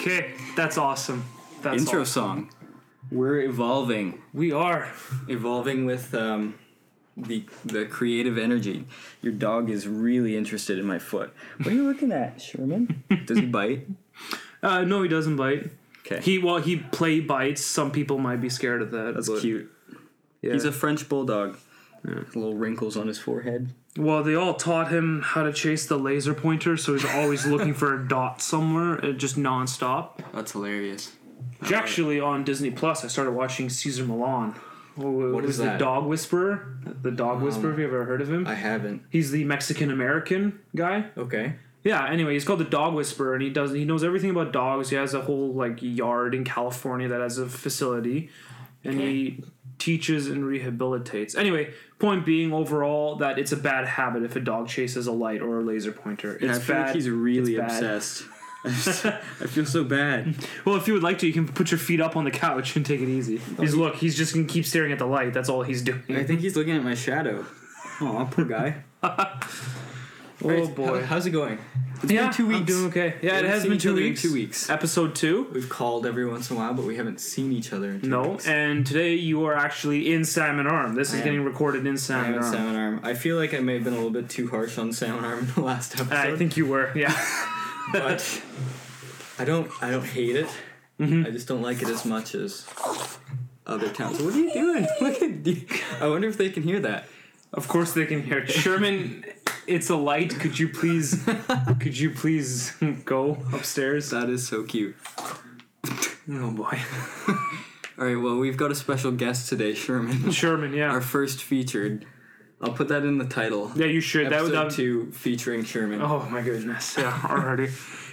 Okay, that's awesome. That's Intro awesome. song. We're evolving, We are. evolving with um, the the creative energy. Your dog is really interested in my foot. What are you looking at, Sherman? Does he bite? Uh, no, he doesn't bite. Okay, He well, he play bites. Some people might be scared of that. that's but- cute. Yeah. He's a French bulldog. Little wrinkles on his forehead. well, they all taught him how to chase the laser pointer, so he's always looking for a dot somewhere, uh, just nonstop. That's hilarious. Which Actually, on Disney Plus, I started watching Cesar Millan. Oh, it What was is the that? Um, Dog Whisperer? The Dog Whisperer. Have you ever heard of him? I haven't. He's the Mexican American guy. Okay. Yeah. Anyway, he's called the Dog Whisperer, and he does he knows everything about dogs. He has a whole like yard in California that has a facility, and he teaches and rehabilitates. Anyway, point being overall that it's a bad habit if a dog chases a light or a laser pointer. It's And I feel bad. like he's really It's bad. obsessed. I feel so bad. Well, if you would like to, you can put your feet up on the couch and take it easy. He's look, he's just gonna keep staring at the light. That's all he's doing. I think he's looking at my shadow. Oh, poor guy. oh Right, boy. how- how's it going? It's yeah, been two I'm weeks. doing okay. Yeah, it haven't has been two other in weeks. two weeks. Episode two. We've called every once in a while, but we haven't seen each other in two No, weeks. and today you are actually in Salmon Arm. This is am. getting recorded in I Salmon have a Arm. salmon arm. I feel like I may have been a little bit too harsh on salmon arm in the last episode. I think you were. Yeah. but I don't. I don't hate it. Mm-hmm. I just don't like it as much as other towns. What are you doing? Look at. you. I wonder if they can hear that. of course they can hear. it. Sherman, it's a light. Could you please? could you please go upstairs? That is so cute. Oh boy. All right. Well, we've got a special guest today, Sherman. Sherman. Yeah. Our first featured. I'll put that in the title. yeah, you should. That Episode would. That, two featuring Sherman. Oh my goodness. Yeah, already.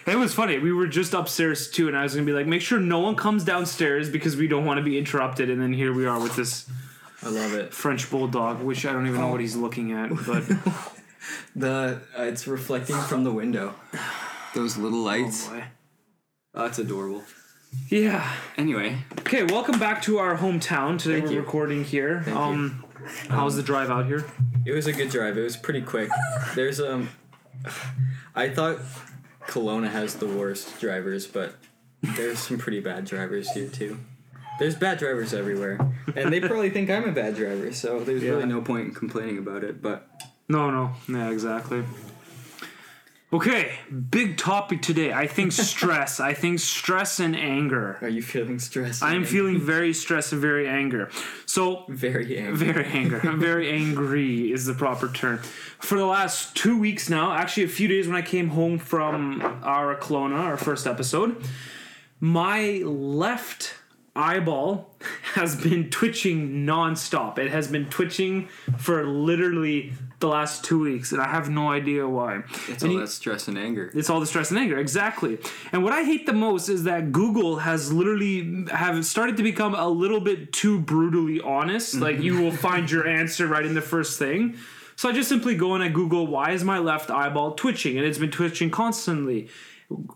It was funny. We were just upstairs too, and I was gonna be like, make sure no one comes downstairs because we don't want to be interrupted. And then here we are with this I love it. French bulldog, which I don't even know what he's looking at. But The uh, it's reflecting from the window. Those little lights. oh boy. Oh, that's adorable. Yeah. Anyway, Okay, welcome back to our hometown. Today Thank we're you. recording here. Thank you. um, how's the drive out here? it was a good drive. It was pretty quick. There's um, I thought Kelowna has the worst drivers, but there's some pretty bad drivers here too. There's bad drivers everywhere, and they probably think I'm a bad driver. So there's Yeah. really no point in complaining about it. But No, no, yeah, exactly. Okay, big topic today. I think stress. I think stress and anger. are you feeling stressed? I am man? feeling very stressed and very anger. So very angry. very angry. I'm very angry is the proper term. For the last two weeks now, actually a few days when I came home from our Kelowna, our first episode, my left eyeball has been twitching nonstop. It has been twitching for literally the last two weeks, and I have no idea why. It's And all you- that stress and anger. it's all the stress and anger, exactly. And what I hate the most is that Google has literally have started to become a little bit too brutally honest. Mm-hmm. Like you will find your answer right in the first thing. So I just simply go and I Google why is my left eyeball twitching, and it's been twitching constantly.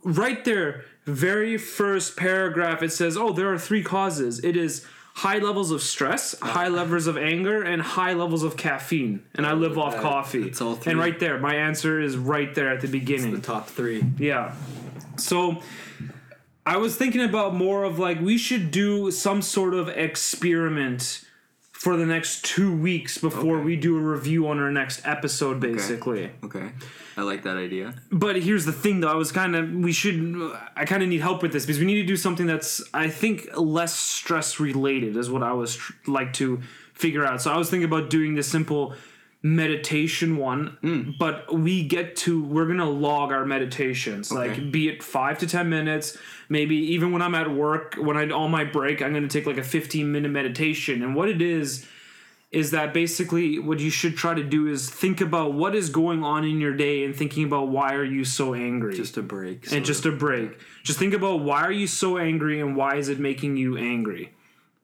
Right there, very first paragraph, it says, "Oh, there are three causes. It is." High levels of stress, high uh-huh. levels of anger, and high levels of caffeine. And I live off coffee. it's all three. And right there, my answer is right there at the beginning. The top three. Yeah. So I was thinking about more of like we should do some sort of experiment for the next two weeks before Okay. we do a review on our next episode, basically. Okay, okay. I like that idea. But here's the thing, though. I was kind of we should. I kind of need help with this because we need to do something that's I think less stress related is what I was tr- like to figure out. So I was thinking about doing the simple meditation one, mm. but we get to we're gonna log our meditations, Okay. like be it five to ten minutes, maybe even when I'm at work, when I on my break, I'm gonna take like a 15 minute meditation, and what it is is that basically what you should try to do is think about what is going on in your day and thinking about why are you so angry Just a break. and just of. a break just think about why are you so angry and why is it making you angry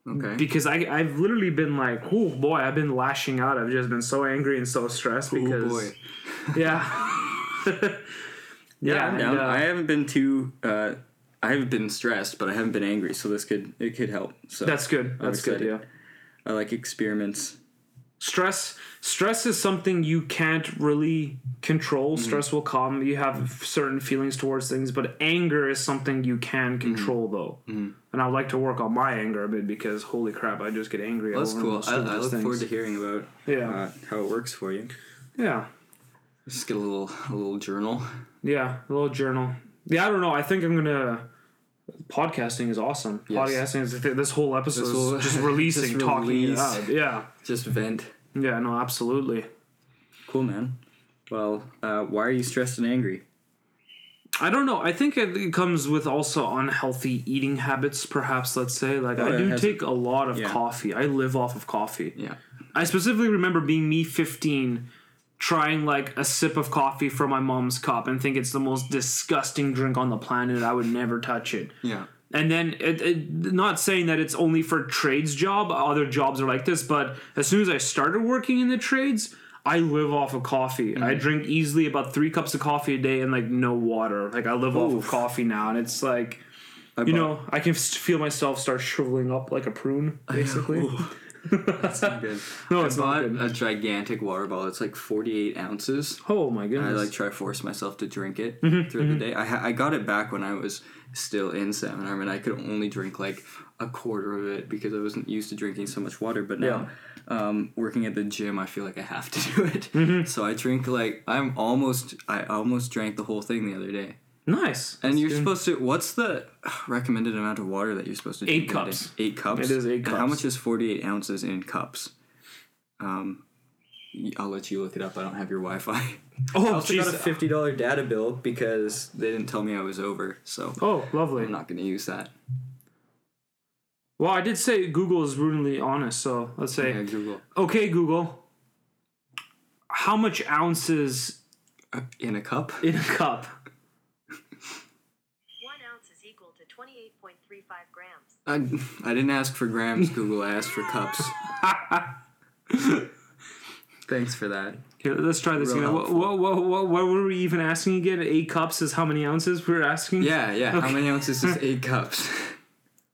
okay. because I, i've literally been like oh boy i've been lashing out i've just been so angry and so stressed because oh boy. yeah yeah, Yeah, and, uh, I haven't been too. Uh, I haven't been stressed, but I haven't been angry, so this could it could help. So that's good that's good yeah I like experiments. Stress stress is something you can't really control Mm-hmm. stress will come you have certain feelings towards things but anger is something you can Mm-hmm. control though and i'd like to work on my anger a bit because holy crap i just get angry That's cool. I, I look things. forward to hearing about yeah uh, how it works for you. yeah Just get a little a little journal. yeah a little journal yeah i don't know i think i'm gonna podcasting is awesome Yes. podcasting is this whole episode This is just releasing just talking release. out yeah Just vent. yeah no absolutely Cool, man. Well, uh, why are you stressed and angry? I don't know. I think it comes with also unhealthy eating habits, perhaps. Let's say, like I do take a lot of yeah. coffee. I live off of coffee. Yeah. I specifically remember being me fifteen, trying like a sip of coffee from my mom's cup and think it's the most disgusting drink on the planet. I would never touch it. Yeah. And then, it, it, not saying that it's only for trades job. Other jobs are like this, but as soon as I started working in the trades, I live off of coffee. I Mm-hmm. drink easily about three cups of coffee a day and like no water. Like I live off of coffee now, and it's like I you bought- know I can feel myself start shriveling up like a prune, basically. That's not good. No, I it's not a gigantic water bottle. It's like 48 ounces. Oh my goodness. I like try to force myself to drink it Mm-hmm, throughout the day. I ha- I got it back when I was still in Salmon Arm, and I could only drink like a quarter of it because I wasn't used to drinking so much water. But now, um, working at the gym, I feel like I have to do it. Mm-hmm. So I drink like I'm almost I almost drank the whole thing the other day. Nice. And you're good. supposed to. What's the recommended amount of water that you're supposed to drink? Eight cups. Eight cups. It is eight And how much is 48 ounces in cups? Um, I'll let you look it up. I don't have your Wi-Fi. Oh, I Oh also got a fifty dollar data bill because they didn't tell me I was over, so Oh lovely. I'm not going to use that. Well, I did say Google is brutally honest, so let's say Yeah, Google okay, Google. How much ounces Uh, in a cup. in a cup? One ounce is equal to 28.35 grams. I, I didn't ask for grams, Google. I asked for cups. Thanks for that. Here, let's try this Real again. What, helpful. what, what, what, what were we even asking again? Eight cups is how many ounces we were asking? Yeah, yeah. How Okay. many ounces is eight cups?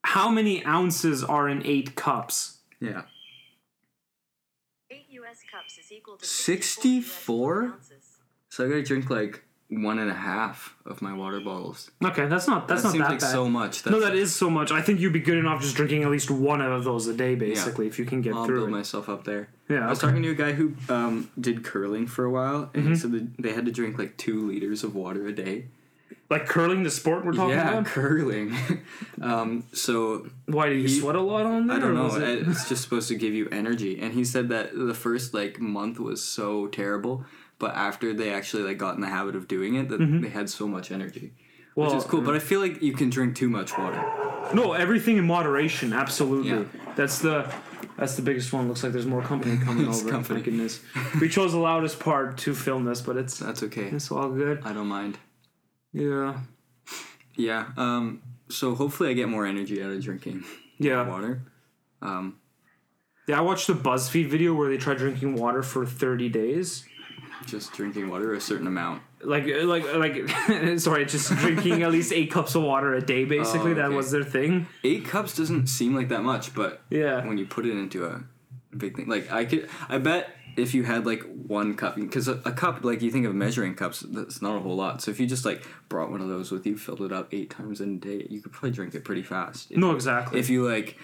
How many ounces are in eight cups? yeah. 8 U.S. cups is equal to 64 US ounces. So I gotta drink like one and a half of my water bottles. Okay, that's not that's that not seems that like bad. so much. That's no, that is so much. I think you'd be good enough just drinking at least one of those a day, basically, if you can get through. I'll build it. myself up there. yeah, I was talking to a guy who um, did curling for a while, and Mm-hmm. he said that they had to drink like two liters of water a day. like curling, the sport we're talking yeah, about. curling. um, so Why do you He- sweat a lot on that? I don't know. it- It's just supposed to give you energy, and he said that the first like month was so terrible, but after they actually like got in the habit of doing it, that they had so much energy, Mm-hmm. well, which is cool. But I feel like you can drink too much water. No, everything in moderation, absolutely. Yeah. That's the that's the biggest one. Looks like there's more company coming over. company. Goodness. We chose the loudest part to film this, but it's That's okay. it's all good. I don't mind. Yeah. Yeah. Um. So hopefully, I get more energy out of drinking Yeah. water. Um. Yeah, I watched a BuzzFeed video where they tried drinking water for 30 days. Just drinking water a certain amount. Like uh, like uh, like sorry, just drinking at least 8 cups of water a day basically. Oh, That was their thing. Eight cups doesn't seem like that much, but Yeah. when you put it into a big thing, like I could, I bet if you had like one cup, because a, a cup, like you think of measuring cups, that's not a whole lot. So if you just like brought one of those with you, filled it up eight times in a day, you could probably drink it pretty fast. If, No, exactly. if you like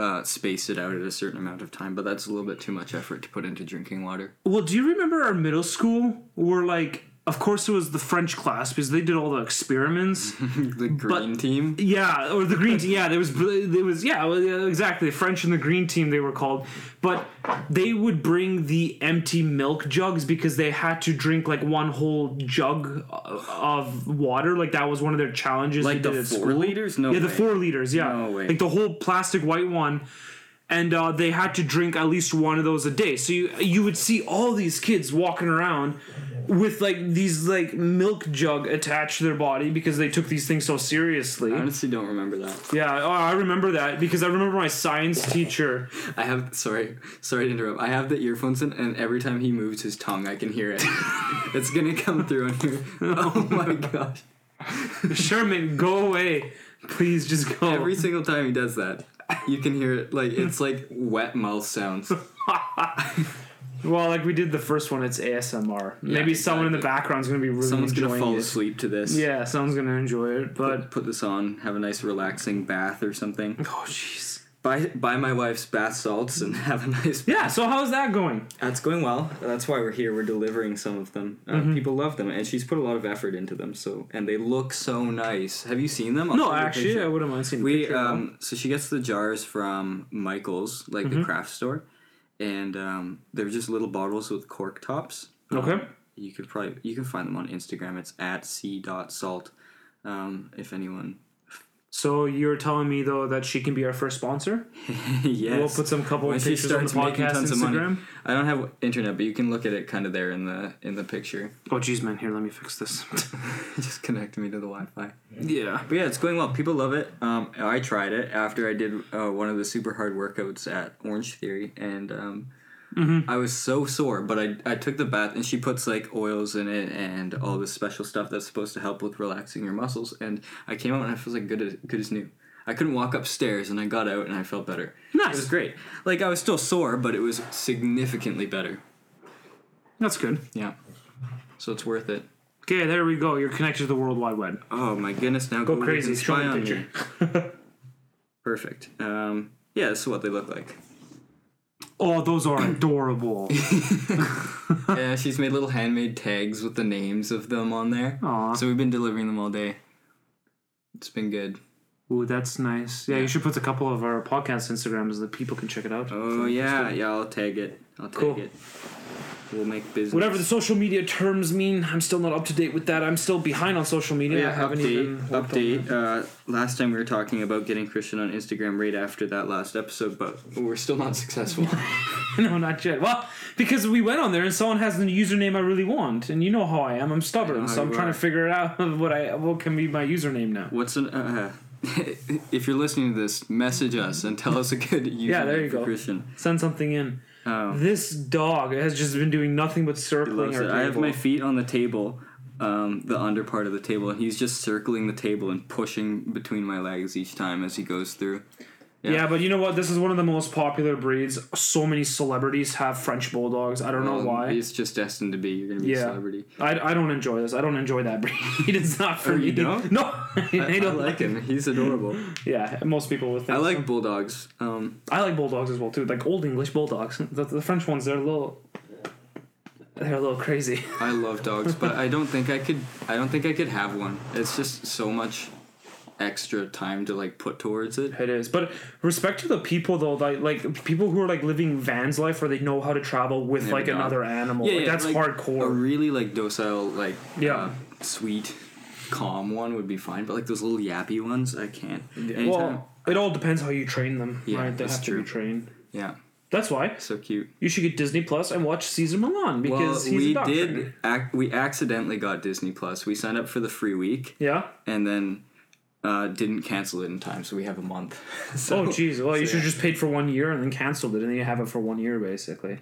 uh, space it out at a certain amount of time, but that's a little bit too much effort to put into drinking water. Well, do you remember our middle school where like of course it was the French class because they did all the experiments. the green team. Yeah, or the green team. Yeah, there was there was yeah, exactly. The French and the green team they were called, but they would bring the empty milk jugs because they had to drink like one whole jug of water. Like that was one of their challenges. Like the four school. liters? No yeah, the four liters. Yeah, No way. like the whole plastic white one. And uh, they had to drink at least one of those a day. So you you would see all these kids walking around with like these like milk jug attached to their body because they took these things so seriously. I honestly don't remember that. Yeah, oh, I remember that because I remember my science teacher. I have sorry, sorry to interrupt. I have the earphones in, and every time he moves his tongue, I can hear it. it's gonna come through on here. Oh my gosh! Sherman, go away, please, just go. Every single time he does that, You can hear it like it's like wet mouth sounds. Well, like we did the first one, it's ASMR. Maybe someone in the background is gonna be really Someone's gonna fall it. asleep to this. Yeah, someone's gonna enjoy it. But Put, put this on, have a nice relaxing bath or something. oh jeez. Buy buy my wife's bath salts and have a nice. Yeah. So how's that going? That's going well. That's why we're here. We're delivering some of them. Uh, Mm-hmm. People love them, and she's put a lot of effort into them. So and they look so nice. Have you seen them? I'll No, send you a actually. I wouldn't mind seeing. We um so she gets the jars from Michaels, like Mm-hmm. the craft store, and um they're just little bottles with cork tops. Um, Okay. you could probably you can find them on Instagram. It's at c dot salt. Um, if anyone, So you're telling me though that she can be our first sponsor? yes, We'll put some couple when of she pictures on the podcast tons of Instagram. money. I don't have internet, but you can look at it kind of there in the in the picture. Oh jeez, man, here, let me fix this. just connect me to the Wi-Fi. yeah. But yeah, it's going well. People love it. Um, I tried it after I did uh, one of the super hard workouts at Orange Theory, and um, I was so sore. But I, I took the bath, and she puts like oils in it and all this special stuff that's supposed to help with relaxing your muscles. And I came out and I felt like good as good as new. I couldn't walk upstairs, and I got out and I felt better. Nice. It was great. Like I was still sore, but it was significantly better. That's good. Yeah. So it's worth it. Okay, there we go. You're connected to the World Wide Web. Oh my goodness! Now Go Google crazy. Show me a on picture. Perfect. Um, yeah, this is what they look like. Oh, those are adorable. yeah, she's made little handmade tags with the names of them on there. Aw. So we've been delivering them all day. It's been good. Ooh, that's nice. Yeah, you should put a couple of our podcast Instagrams so that people can check it out. Oh yeah, yeah. I'll tag it. I'll tag Cool. it. We'll make business. Whatever the social media terms mean, I'm still not up to date with that. I'm still behind on social media. I Yeah, haven't update. even Update. Uh, last time we were talking about getting Christian on Instagram right after that last episode, but we're still not successful. no, not yet. Well, because we went on there and someone has the username I really want, and you know how I am. I'm stubborn, so I'm trying are. to figure it out what I what can be my username now. What's an? Uh, if you're listening to this, message us and tell us a good username Yeah, there you go. Christian. Send something in. Um, This dog has just been doing nothing but circling our it. I have my feet on the table, um, the under part of the table, and he's just circling the table and pushing between my legs each time as he goes through. Yeah, but you know what? This is one of the most popular breeds. So many celebrities have French bulldogs. I don't know Um, why. It's just destined to be. You're gonna be a Yeah. celebrity. I, I don't enjoy this. I don't enjoy that breed. it's not for Oh, me. you don't? No, I, I, I don't like him. He's adorable. Yeah, most people would think. I like so. bulldogs. Um, I like bulldogs as well too. Like old English bulldogs. The, the French ones, they're a little. They're a little crazy. I love dogs, but I don't think I could. I don't think I could have one. It's just so much extra time to like put towards it. It is, but respect to the people though, like like people who are like living Van's life, where they know how to travel with Yeah, like another animal. like, that's like, hardcore. A really like docile, like Yeah. uh, sweet, calm one would be fine. But like those little yappy ones, I can't. Anytime. well, it all depends how you train them. Yeah, right? They that's have to true. be trained. yeah, That's why so cute. you should get Disney Plus and watch Cesar Millan because Well, we did. Ac- we accidentally got Disney Plus. We signed up for the free week Yeah. and then uh, didn't cancel it in time, so we have a month. so, Oh, jeez. Well, you so should yeah. just paid for one year and then canceled it, and then you have it for one year basically.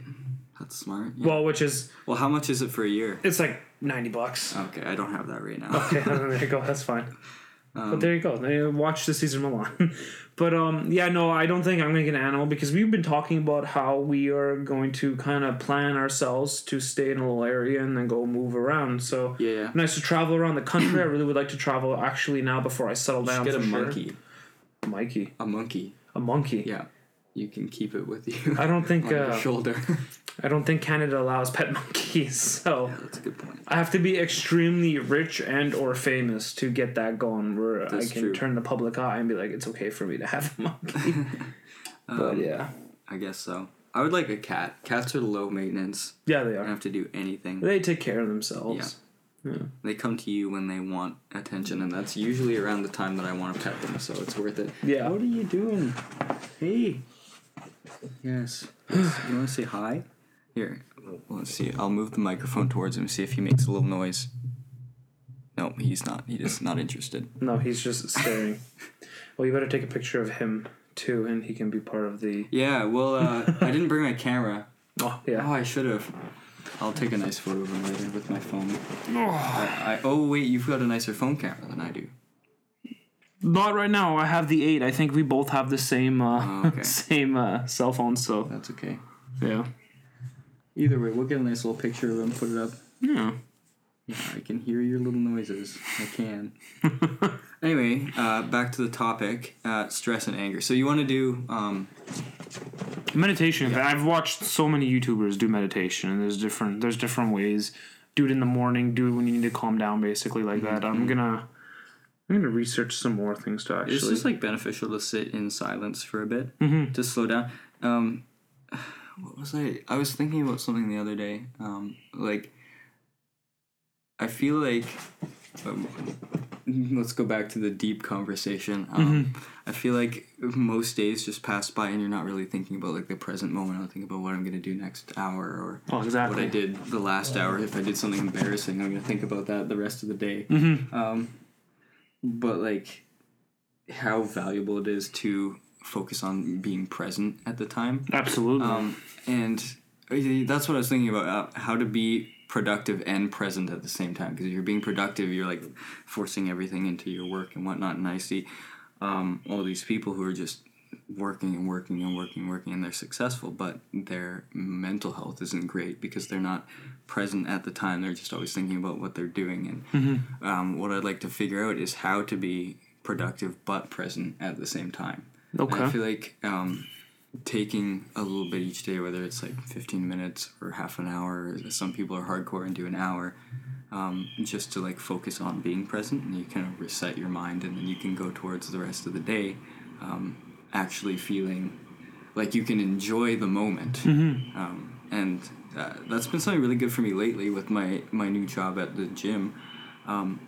That's smart. Yeah. Well, which is Well, how much is it for a year? it's like ninety bucks. Okay, I don't have that right now. Okay, there you go. That's fine. Um, but there you go. You watch the Cesar Millan. But um, yeah, no, I don't think I'm gonna get an animal because we've been talking about how we are going to kind of plan ourselves to stay in a little area and then go move around. So Yeah, yeah. nice to travel around the country. I really would like to travel actually now before I settle down. Get a sure. monkey. Mikey, A monkey. a monkey. Yeah, you can keep it with you. I don't think uh, shoulder. I don't think Canada allows pet monkeys. So. That's a good point. I have to be extremely rich and or famous to get that going where I can true. turn the public eye and be like, it's okay for me to have a monkey. but Um, yeah. I guess so. I would like a cat. Cats are low maintenance. Yeah, they You don't have to do anything. They take care of themselves. Yeah. They come to you when they want attention, and that's usually around the time that I want to pet them, so it's worth it. Yeah. What are you doing? Hey. Yes. yes. You want to say hi? Here. Let's see. I'll move the microphone towards him. See if he makes a little noise. No, he's not. He is not interested. No, he's just staring. well, you better take a picture of him too, and he can be part of the. Yeah. Well, uh, I didn't bring my camera. Oh, yeah. Oh. I should have. I'll take a nice photo of him later with my phone. I, I, oh wait, you've got a nicer phone camera than I do. Not right now. I have the eight. I think we both have the same uh, Oh, okay. same uh, cell phone. So That's okay. yeah, Either way, we'll get a nice little picture of them, put it up. yeah. Yeah, I can hear your little noises. I can. anyway, uh, back to the topic: uh, stress and anger. So you want to do? Um, Meditation. I've watched so many YouTubers do meditation, and there's different there's different ways. Do it in the morning. Do it when you need to calm down. Basically, like that. I'm gonna I'm gonna research some more things to actually. it's just like beneficial to sit in silence for a bit to slow down. Um, what was I? I was thinking about something the other day. Um, like, I feel like. Um, let's go back to the deep conversation. Um, I feel like most days just pass by and you're not really thinking about like the present moment. I'm thinking about what I'm gonna do next hour or oh, exactly. what I did the last hour. If I did something embarrassing, I'm gonna think about that the rest of the day. Mm-hmm. Um, but like, how valuable it is to focus on being present at the time. Absolutely. Um, and that's what I was thinking about uh, how to be productive and present at the same time. Because if you're being productive, you're like forcing everything into your work and whatnot. And I see um, all these people who are just working and working and working and working and they're successful, but their mental health isn't great because they're not present at the time. They're just always thinking about what they're doing. And um, what I'd like to figure out is how to be productive but present at the same time. And I feel like um, taking a little bit each day, whether it's like 15 minutes or half an hour, some people are hardcore and do an hour, um, just to like focus on being present and you kind of reset your mind and then you can go towards the rest of the day um, actually feeling like you can enjoy the moment. Um, and uh, that's been something really good for me lately with my, my new job at the gym. Um,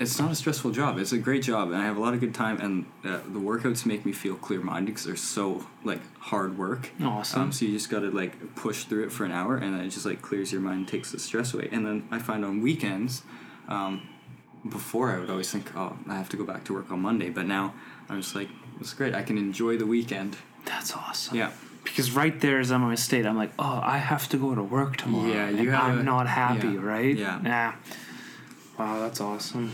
it's not a stressful job. It's a great job, and I have a lot of good time. And uh, the workouts make me feel clear minded because they're so like hard work. Awesome. Um, so you just gotta like push through it for an hour, and then it just like clears your mind, takes the stress away. And then I find on weekends, um, before I would always think, oh, I have to go back to work on Monday, but now I'm just like, it's great. I can enjoy the weekend. That's awesome. Yeah. Because right there is on my state. I'm like, oh, I have to go to work tomorrow. Yeah, you and I'm a- not happy, yeah, right? yeah. Yeah. Wow, that's awesome.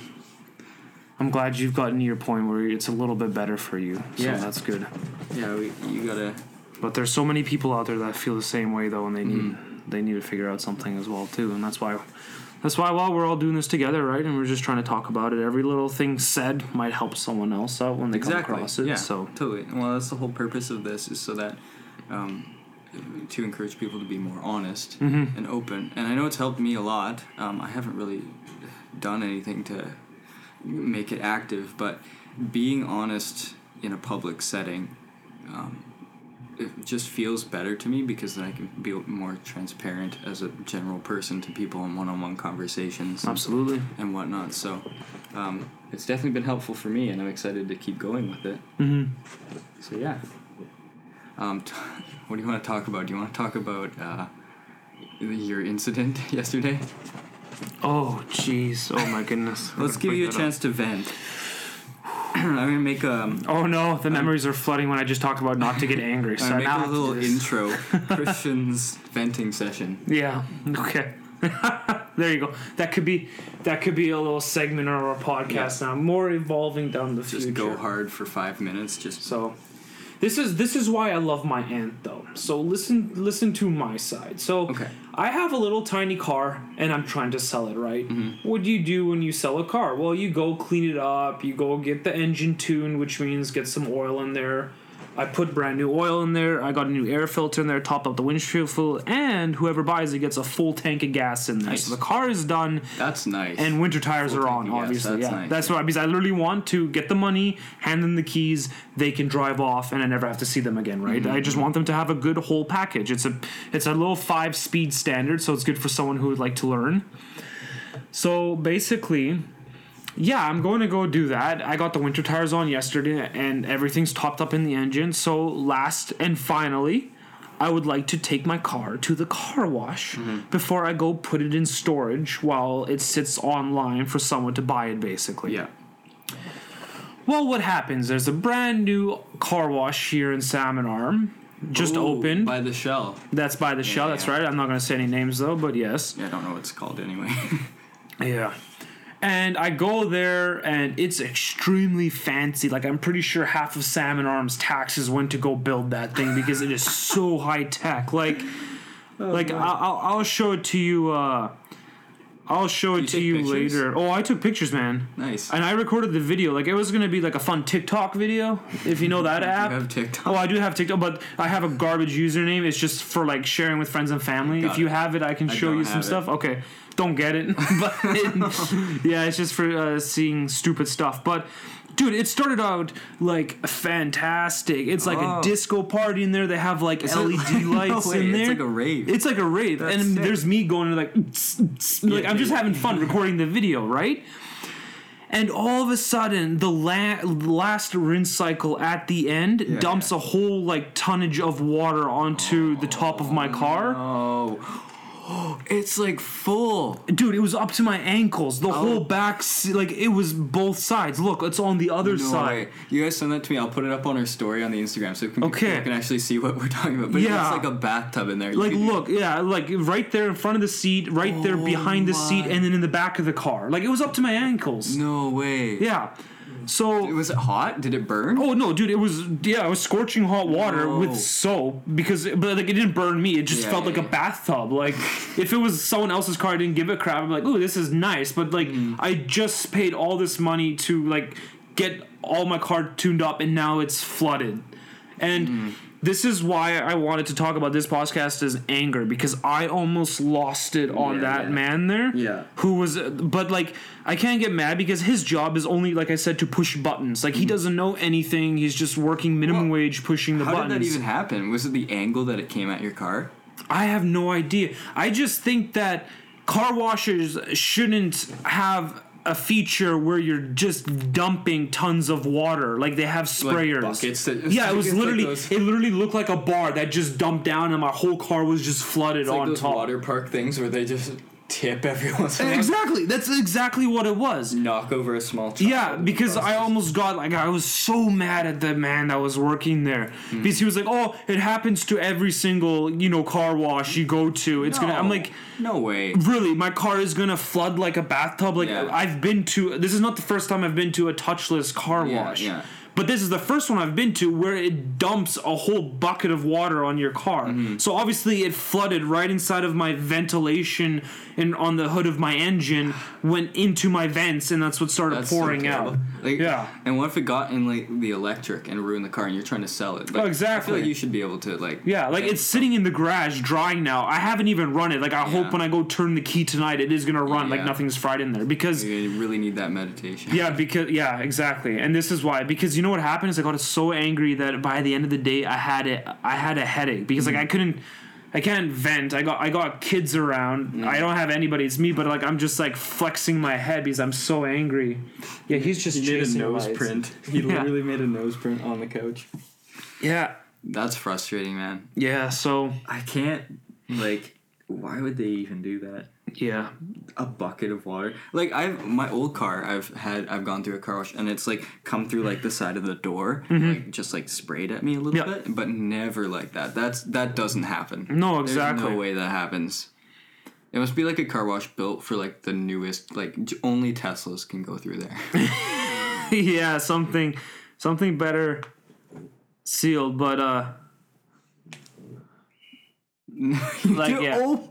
I'm glad you've gotten to your point where it's a little bit better for you. So Yeah. that's good. Yeah, we, you gotta. But there's so many people out there that feel the same way though, and they need Mm-hmm. they need to figure out something as well too, and that's why that's why while we're all doing this together, right, and we're just trying to talk about it. Every little thing said might help someone else out when they exactly. come across it. Yeah, So totally. Well, that's the whole purpose of this is so that um, to encourage people to be more honest Mm-hmm. and open. And I know it's helped me a lot. Um, I haven't really done anything to make it active, but being honest in a public setting. Um, it just feels better to me because then I can be more transparent as a general person to people in one-on-one conversations and- absolutely. and whatnot. So um, it's definitely been helpful for me, and I'm excited to keep going with it. Mm-hmm. So yeah. Um, t- what do you want to talk about? Do you want to talk about uh, your incident yesterday? Oh jeez. Oh my goodness. Let's give you a that up. chance to vent. I'm gonna make a. Oh no, the memories are flooding when I just talked about not to get angry. So make now I a have to do little intro, Christian's venting session. Yeah. Okay. there you go. That could be that could be a little segment or a podcast now. More evolving down the Just future. go hard for five minutes. Just So this is this is why I love my aunt though. So listen listen to my side. So Okay. I have a little tiny car and I'm trying to sell it, right? Mm-hmm. What do you do when you sell a car? Well, you go clean it up, you go get the engine tuned, which means get some oil in there. I put brand new oil in there. I got a new air filter in there, top up the windshield full, and whoever buys it gets a full tank of gas in there. Nice. So the car is done that's nice. and winter tires Full are on, obviously. that's yeah, nice, that's what because I literally want to get the money, hand them the keys, they can drive off, and I never have to see them again. Right? Mm-hmm. I just want them to have a good whole package. It's a it's a little five speed standard, so it's good for someone who would like to learn. So basically. Yeah, I'm going to go do that. I got the winter tires on yesterday and everything's topped up in the engine. So, last and finally, I would like to take my car to the car wash Mm-hmm. before I go put it in storage while it sits online for someone to buy it, basically. yeah. Well, what happens? There's a brand new car wash here in Salmon Arm, just Ooh, opened. by the shell. That's by the shell. yeah, That's yeah. right. I'm not going to say any names though, but yes. Yeah, I don't know what it's called anyway. Yeah. And I go there and it's extremely fancy. Like I'm pretty sure half of Salmon Arms taxes went to go build that thing because it is so high tech. Like, Oh, like I'll, I'll I'll show it to you. Uh, I'll show it to you pictures? later. Oh, I took pictures, man. Nice. And I recorded the video. Like it was gonna be like a fun TikTok video, if you know that app. have TikTok? Oh, I do have TikTok, but I have a garbage username. It's just for like sharing with friends and family. Got if you it. have it, I can I show you some it. stuff. Okay, don't get it, but yeah, it's just for uh, seeing stupid stuff. But dude, it started out like fantastic. It's like Oh. a disco party in there. They have like it- LED No lights way, in there. it's like a rave. It's like a rave, That's and sick. there's me going like, like I'm just having fun recording the video, right? And all of a sudden, the la- last rinse cycle at the end dumps a whole like tonnage of water onto the top of my car. Oh. It's like full. Dude, it was up to my ankles. The oh. whole back, like it was both sides. Look, it's on the other No side. way. You guys send that to me. I'll put it up on our story on the Instagram so can, Okay. people can actually see what we're talking about. But Yeah. it's like a bathtub in there. You Like, look, yeah, like right there in front of the seat, right there oh behind the seat, and then in the back of the car. Like it was up to my ankles. No way. Yeah. So Was it hot? Did it burn? Oh no, dude! It was yeah, it was scorching hot water No. with soap because, but like it didn't burn me. It just Yeah, felt like yeah, a bathtub. Like if it was someone else's car, I didn't give a crap. I'm like, ooh, this is nice. But like, Mm. I just paid all this money to like get all my car tuned up, and now it's flooded. And Mm. This is why I wanted to talk about this podcast is anger because I almost lost it on Yeah, that yeah. man there. Yeah. Who was, but like, I can't get mad because his job is only, like I said, to push buttons. Like, he mm. doesn't know anything. He's just working minimum. Well, wage, pushing the How buttons. How did that even happen? Was it the angle that it came at your car? I have no idea. I just think that car washers shouldn't have a feature where you're just dumping tons of water. Like they have sprayers. buckets that- yeah it was it's like literally it literally looked like a bar that just dumped down and my whole car was just flooded It's like on those top. water park things where they just tip every once in a while. exactly that's exactly what it was Knock over a small child. Yeah, because I almost got like I was so mad at the man that was working there Hmm. because he was like, "Oh, it happens to every single you know car wash you go to. It's gonna." I'm like, no way. really, my car is gonna flood like a bathtub. Like Yeah. I've been to. This is not the first time I've been to a touchless car Yeah, wash. yeah. But this is the first one I've been to where it dumps a whole bucket of water on your car. Mm-hmm. So obviously it flooded right inside of my ventilation and on the hood of my engine, went into my vents, and that's what started That's so pouring out. Like, Yeah. And what if it got in like the electric and ruined the car and you're trying to sell it? Like, Oh, I exactly. feel like you should be able to like. Yeah, like it's sitting in the garage drying now. I haven't even run it. Like I hope when I go turn the key tonight, it is gonna run like nothing's fried in there because You really need that meditation. yeah, because yeah, exactly. And this is why because you know what happened is I got so angry that by the end of the day I had it. I had a headache because like I mm. couldn't. I can't vent. I got I got kids around. Mm. I don't have anybody. It's me, but like I'm just like flexing my head because I'm so angry. Yeah, he's just He made a nose lights. print. He Yeah. literally made a nose print on the couch. Yeah, That's frustrating, man. yeah. So I can't like. Why would they even do that? Yeah, A bucket of water. Like I've my old car. I've had. I've gone through a car wash, and it's like come through like the side of the door, like just like sprayed at me a little Mm-hmm. Yeah. bit, but never like that. That's that doesn't happen. No, There's exactly. no way that happens. It must be like a car wash built for like the newest. Like only Teslas can go through there. yeah, something something better sealed, but uh like yeah. Oh,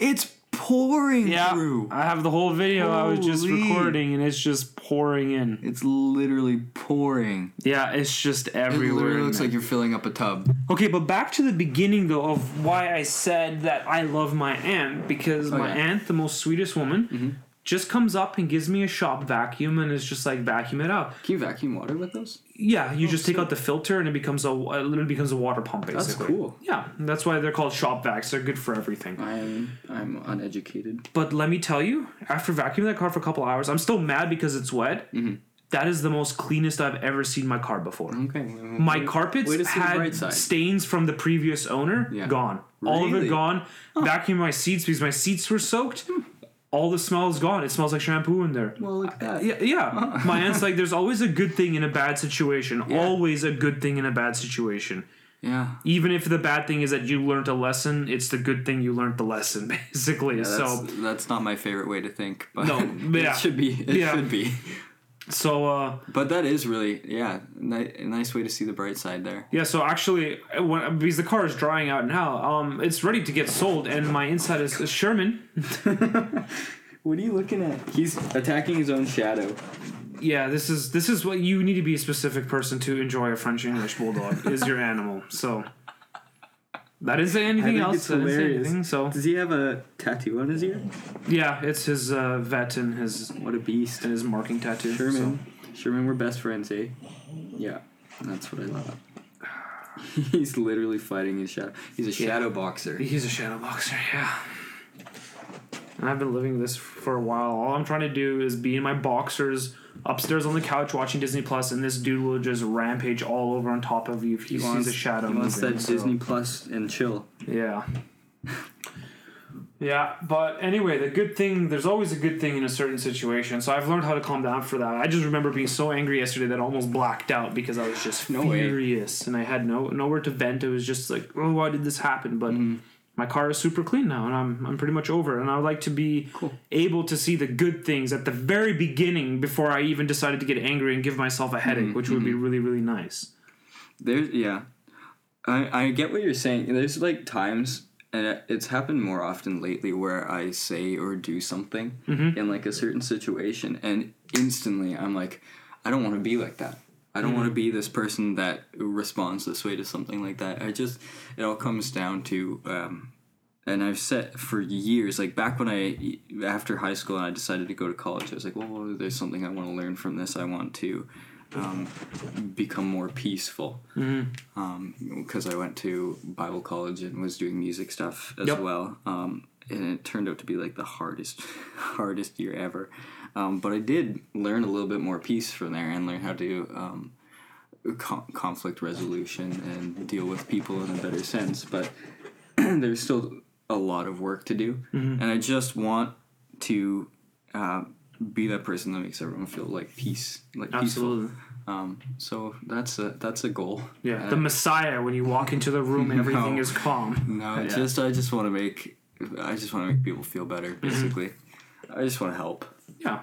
it's pouring Yeah, through. I have the whole video I was just recording and it's just pouring in. It's literally pouring. Yeah, it's just everywhere. It literally looks like you're filling up a tub. Okay, but back to the beginning though of why I said that I love my aunt because oh, my Oh, yeah. aunt, the most sweetest woman, mm-hmm. Just comes up and gives me a shop vacuum and is just like vacuum it up. Can you vacuum water with those? Yeah, you just take out the filter and it becomes a it literally becomes a water pump basically. That's cool. Yeah, that's why they're called shop vacs. They're good for everything. I'm I'm uneducated. But let me tell you, after vacuuming that car for a couple hours, I'm still mad because it's wet. Mm-hmm. That is the most cleanest I've ever seen my car before. Okay. My carpets way to see the bright had stains from the previous owner. Yeah. Gone. All of it Really? gone. Vacuum my seats because my seats were soaked. All the smell is gone. It smells like shampoo in there. Well, at uh, that. Yeah, yeah. My aunt's like, there's always a good thing in a bad situation. Always a good thing in a bad situation. Yeah. Even if the bad thing is that you learned a lesson, it's the good thing you learned the lesson, basically. Yeah, that's, so that's not my favorite way to think, but No, yeah. it should be. It Yeah. should be. So uh But that is really, yeah, ni- nice way to see the bright side there. Yeah, so actually, when, because the car is drying out now, um, it's ready to get sold, and my inside is, is Sherman. What are you looking at? He's attacking his own shadow. Yeah, this is this is what you need to be a specific person to enjoy a French English bulldog is your animal. So that didn't say anything else. it's I didn't say hilarious. anything. So Does he have a tattoo on his ear? yeah, it's his uh, vet and his What a beast. and his marking tattoo. Sherman. Sherman, we're best friends, eh? Yeah, that's what I love. He's literally fighting his shadow. He's a shadow boxer. He's a shadow boxer. Yeah. And I've been living this for a while. All I'm trying to do is be in my boxers upstairs on the couch watching Disney Plus, and this dude will just rampage all over on top of you if he, sees a shadow. He wants moving, that so- Disney Plus and chill. Yeah. Yeah, but anyway, the good thing, there's always a good thing in a certain situation. So I've learned how to calm down for that. I just remember being so angry yesterday that I almost blacked out because I was just No way. furious and I had no nowhere to vent. It was just like, oh, why did this happen? But mm. My car is super clean now and I'm, I'm pretty much over it. And I would like to be able to see the good things at the very beginning before I even decided to get angry and give myself a mm-hmm. headache, which would be mm-hmm. really, really nice. There's yeah, I I get what you're saying. There's like times, and it's happened more often lately where I say or do something mm-hmm. in like a certain situation, and instantly I'm like, I don't want to be like that. I don't want to be this person that responds this way to something like that. I just it all comes down to. Um, and I've said for years, like back when I, after high school, and I decided to go to college, I was like, well, there's something I want to learn from this. I want to um, become more peaceful because I went to Bible college and was doing music stuff as Yep. well. Um, and it turned out to be like the hardest, hardest year ever. Um, but I did learn a little bit more peace from there and learn how to um, con- conflict resolution and deal with people in a better sense. But there's still a lot of work to do, and I just want to uh, be that person that makes everyone feel like peace, like peaceful. Um, so that's a that's a goal. Yeah, Uh, the Messiah. When you walk into the room, everything No. is calm. no, Yeah. just I just want to make I just want to make people feel better. Basically, I just want to help. Yeah,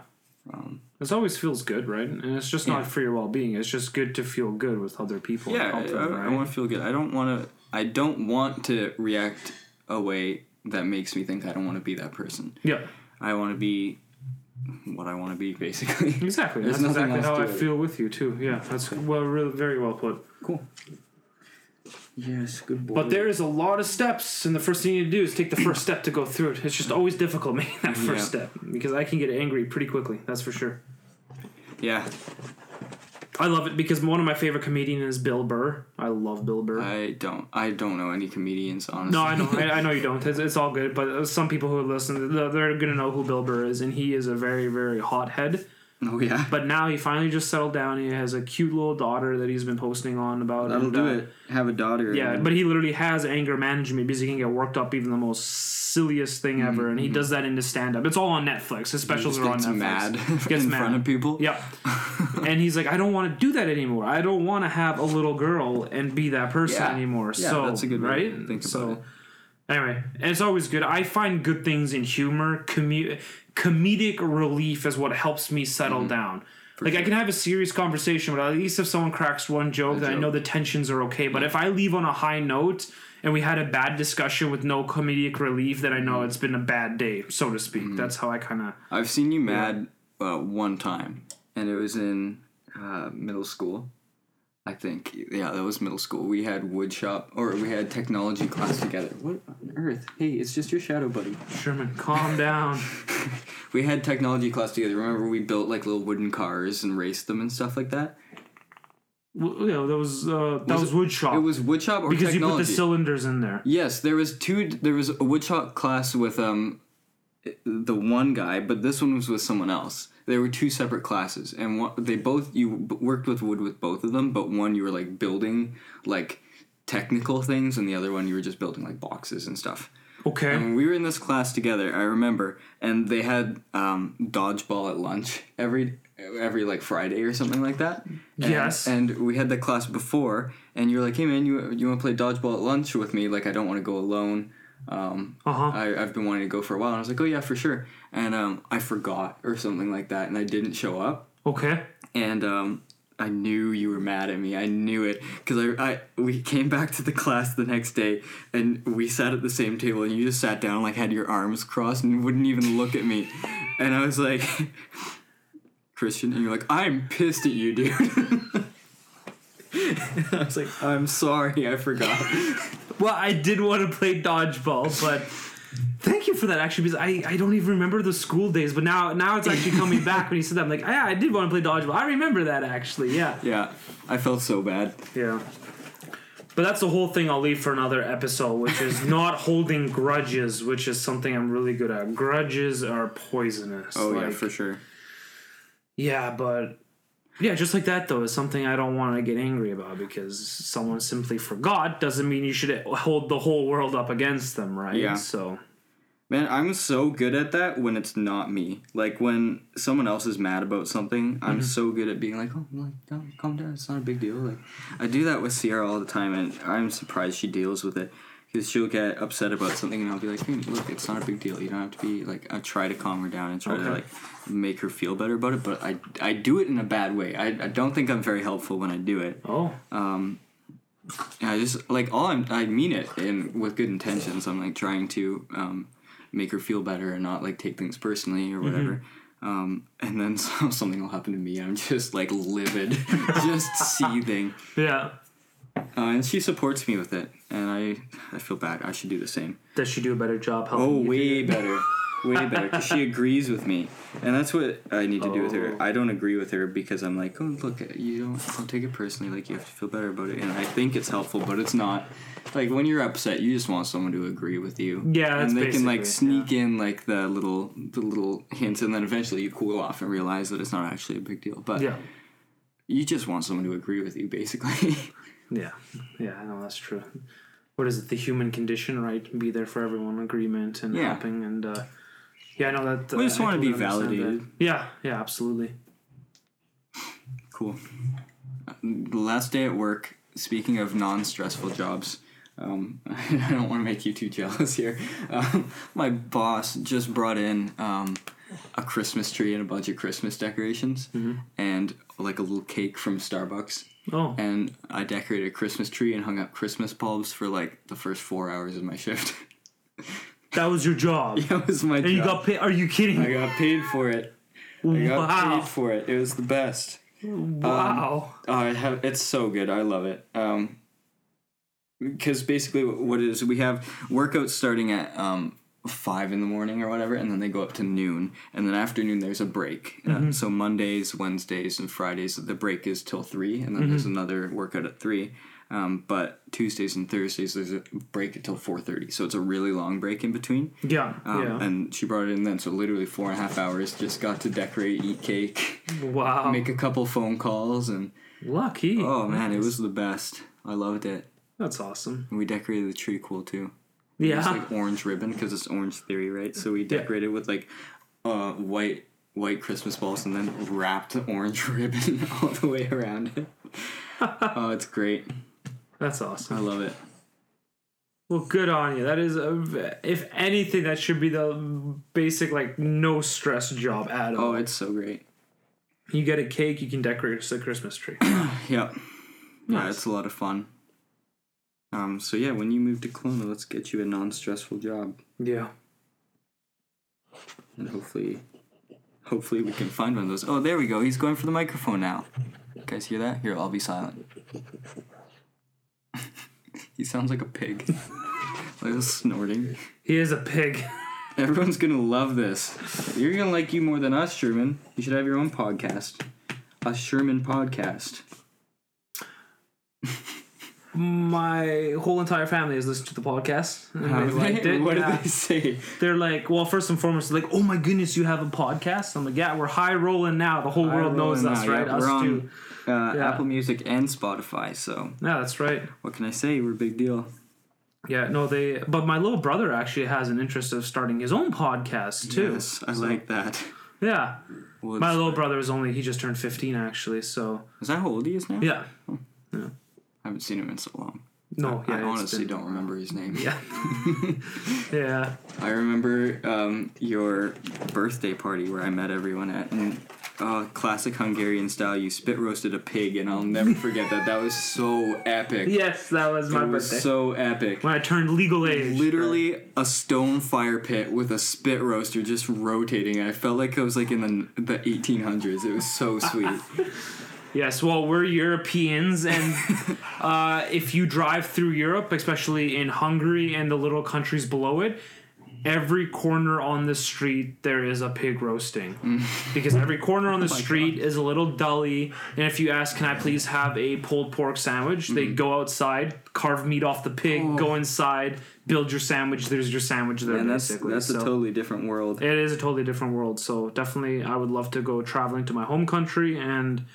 Um, this always feels good, right? And it's just not Yeah. for your well-being. It's just good to feel good with other people. yeah, I, them, I, right? want to feel good. I don't want to. I don't want to react a way that makes me think I don't want to be that person. yeah, I want to be what I want to be, basically. exactly. That's exactly how I feel with you too. Yeah, that's well, really, very well put. Cool. Yes, good boy. But there is a lot of steps, and the first thing you need to do is take the first step to go through it. It's just always difficult making that first Yeah. step because I can get angry pretty quickly. That's for sure. yeah, I love it because one of my favorite comedians is Bill Burr. I love Bill Burr. I don't. I don't know any comedians, honestly. No, I know, I, I know you don't. It's, it's all good, but some people who listen, they're gonna know who Bill Burr is, and he is a very, very hothead. Oh yeah. But now he finally just settled down. He has a cute little daughter that he's been posting on about. That'll and, do uh, it. Have a daughter. Yeah, and- but he literally has anger management because he can get worked up even the most silliest thing ever, and he does that in his stand up. It's all on Netflix. His specials are on Netflix. mad Gets in mad. front of people. Yep. and he's like, I don't want to do that anymore. I don't want to have a little girl and be that person Yeah. anymore. Yeah, so that's a good right. to think about so it. Anyway, and it's always good. I find good things in humor. Comedic relief is what helps me settle Mm-hmm. down. like I can have a serious conversation, but at least if someone cracks one joke, then I know the tensions are okay. But if I leave on a high note and we had a bad discussion with no comedic relief, then I know Mm-hmm. it's been a bad day, so to speak. That's how I kind of I've seen you mad uh, one time, and it was in uh, middle school. I think. Yeah, that was middle school. We had wood shop or we had technology class together. What on earth? Hey, it's just your shadow, buddy. Sherman, calm down. We had technology class together. Remember we built like little wooden cars and raced them and stuff like that? Well, yeah, that was uh, that was, Was wood shop It was wood shop or because you put the cylinders in there. Yes, there was two. There was a wood shop class with um, the one guy, but this one was with someone else. There were two separate classes, and one, they both you worked with wood with both of them, but one you were like building like technical things, and the other one you were just building like boxes and stuff. Okay. And we were in this class together. I remember, and they had um, dodgeball at lunch every every like Friday or something like that. And, Yes. And we had the class before, and you're like, "Hey man, you you want to play dodgeball at lunch with me? Like, I don't want to go alone. Um, Uh huh. I, I've been wanting to go for a while." And I was like, "Oh yeah, for sure." And um, I forgot or something like that, and I didn't show up Okay. and um, I knew you were mad at me. I knew it because I, I we came back to the class the next day and we sat at the same table and you just sat down like had your arms crossed and wouldn't even look at me, and I was like, Christian, and you're like, I'm pissed at you, dude. I was like, I'm sorry, I forgot. Well, I did want to play dodgeball, but thank you for that actually because I, I don't even remember the school days, but now now it's actually coming back when you said that. I'm like, yeah, I did want to play dodgeball. I remember that actually. Yeah. yeah, I felt so bad. Yeah. But that's the whole thing I'll leave for another episode, which is not holding grudges, which is something I'm really good at. Grudges are poisonous. Oh yeah, for sure. Yeah, but yeah, just like that though is something I don't want to get angry about because someone simply forgot doesn't mean you should hold the whole world up against them, right? Yeah. So Man, I'm so good at that when it's not me. Like when someone else is mad about something, I'm mm-hmm. so good at being like, "Oh, like, calm down. It's not a big deal." Like I do that with Sierra all the time, and I'm surprised she deals with it because she'll get upset about something, and I'll be like, hey, "Look, it's not a big deal. You don't have to be like." I try to calm her down and try to like make her feel better about it, but I I do it in a bad way. I I don't think I'm very helpful when I do it. oh Um, I just like all I'm. I mean it and with good intentions. I'm like trying to um, make her feel better and not like take things personally or whatever. Um, and then so, something will happen to me. I'm just like livid, just seething. yeah. Uh, and she supports me with it, and I I feel bad. I should do the same. Does she do a better job helping? Oh, way better. Way better because she agrees with me, and that's what I need to do with her. Oh. I don't agree with her because I'm like, oh look, you don't don't take it personally. Like you have to feel better about it, and I think it's helpful, but it's not. Like when you're upset, you just want someone to agree with you. Yeah, that's and they can like sneak in like the little the little hints, and then eventually you cool off and realize that it's not actually a big deal. But Yeah. you just want someone to agree with you, basically. Yeah. Yeah, I know that's true. What is it? The human condition, right? Be there for everyone, agreement and Yeah. helping and uh yeah, I know that. We just I wanna be validated. that. Yeah, yeah, absolutely. Cool. The last day at work, speaking of non stressful jobs, um, I don't want to make you too jealous here. Um, my boss just brought in um, a Christmas tree and a bunch of Christmas decorations and like a little cake from Starbucks. Oh, And I decorated a Christmas tree and hung up Christmas bulbs for like the first four hours of my shift. that was your job. that was my And job. you got paid. Are you kidding? I got paid for it. I got wow. paid for it. It was the best. wow. Oh, I have it's so good. I love it. Um, because basically what it is we have workouts starting at um five in the morning or whatever, and then they go up to noon, and then afternoon there's a break. Uh, so Mondays, Wednesdays, and Fridays the break is till three, and then there's another workout at three. Um, but Tuesdays and Thursdays there's a break until four thirty, so it's a really long break in between. yeah. Um, yeah. And she brought it in then, so literally four and a half hours. Just got to decorate, eat cake, wow. make a couple phone calls, and Lucky. Oh man, it was the best. I loved it. That's awesome. And we decorated the tree cool too. Yeah. like orange ribbon because it's Orange Theory, right? So we decorated with like uh, white white Christmas balls and then wrapped orange ribbon all the way around it. oh, it's great. That's awesome. I love it. Well, good on you. That is, a, if anything, that should be the basic like no stress job at all. Oh, it's so great. you get a cake, you can decorate the Christmas tree. Yeah. Yeah, it's a lot of fun. Um, so yeah, when you move to Kelowna, let's get you a non-stressful job, yeah. and hopefully, hopefully we can find one of those. Oh, there we go. He's going for the microphone now. You guys hear that? Here, I'll be silent. he sounds like a pig. like a snorting. He is a pig. Everyone's gonna love this. You're gonna like you more than us, Sherman. You should have your own podcast. A Sherman podcast. My whole entire family has listened to the podcast. And they liked it. what yeah. did they say? They're like, well, first and foremost, like, oh my goodness, you have a podcast. I'm like, yeah, we're high rolling now. The whole world knows us, now, right? us we're on too. uh, Yeah. Apple Music and Spotify. So Yeah, that's right. what can I say? We're a big deal. Yeah, no, they. But my little brother actually has an interest of starting his own podcast too. Yes, I like that. Yeah, Well, my little brother is only he just turned fifteen actually. So is that how old he is now? Yeah. Yeah, I haven't seen him in so long. no, yeah, I honestly been- don't remember his name. Yeah, yeah. I remember um, your birthday party where I met everyone at, and uh, classic Hungarian style. You spit roasted a pig, and I'll never forget that. That was so epic. Yes, that was my it was birthday so epic. when I turned legal age. Literally a stone fire pit with a spit roaster just rotating. I felt like I was like in the the 1800s. It was so sweet. Yes, well, we're Europeans, and uh, if you drive through Europe, especially in Hungary and the little countries below it, every corner on the street there is a pig roasting. because every corner on the street is a little dully, and if you ask, "Can I please have a pulled pork sandwich?" they go outside, carve meat off the pig, go inside, build your sandwich. There's your sandwich there, and that's basically. that's a So- totally different world. it is a totally different world. So definitely, I would love to go traveling to my home country and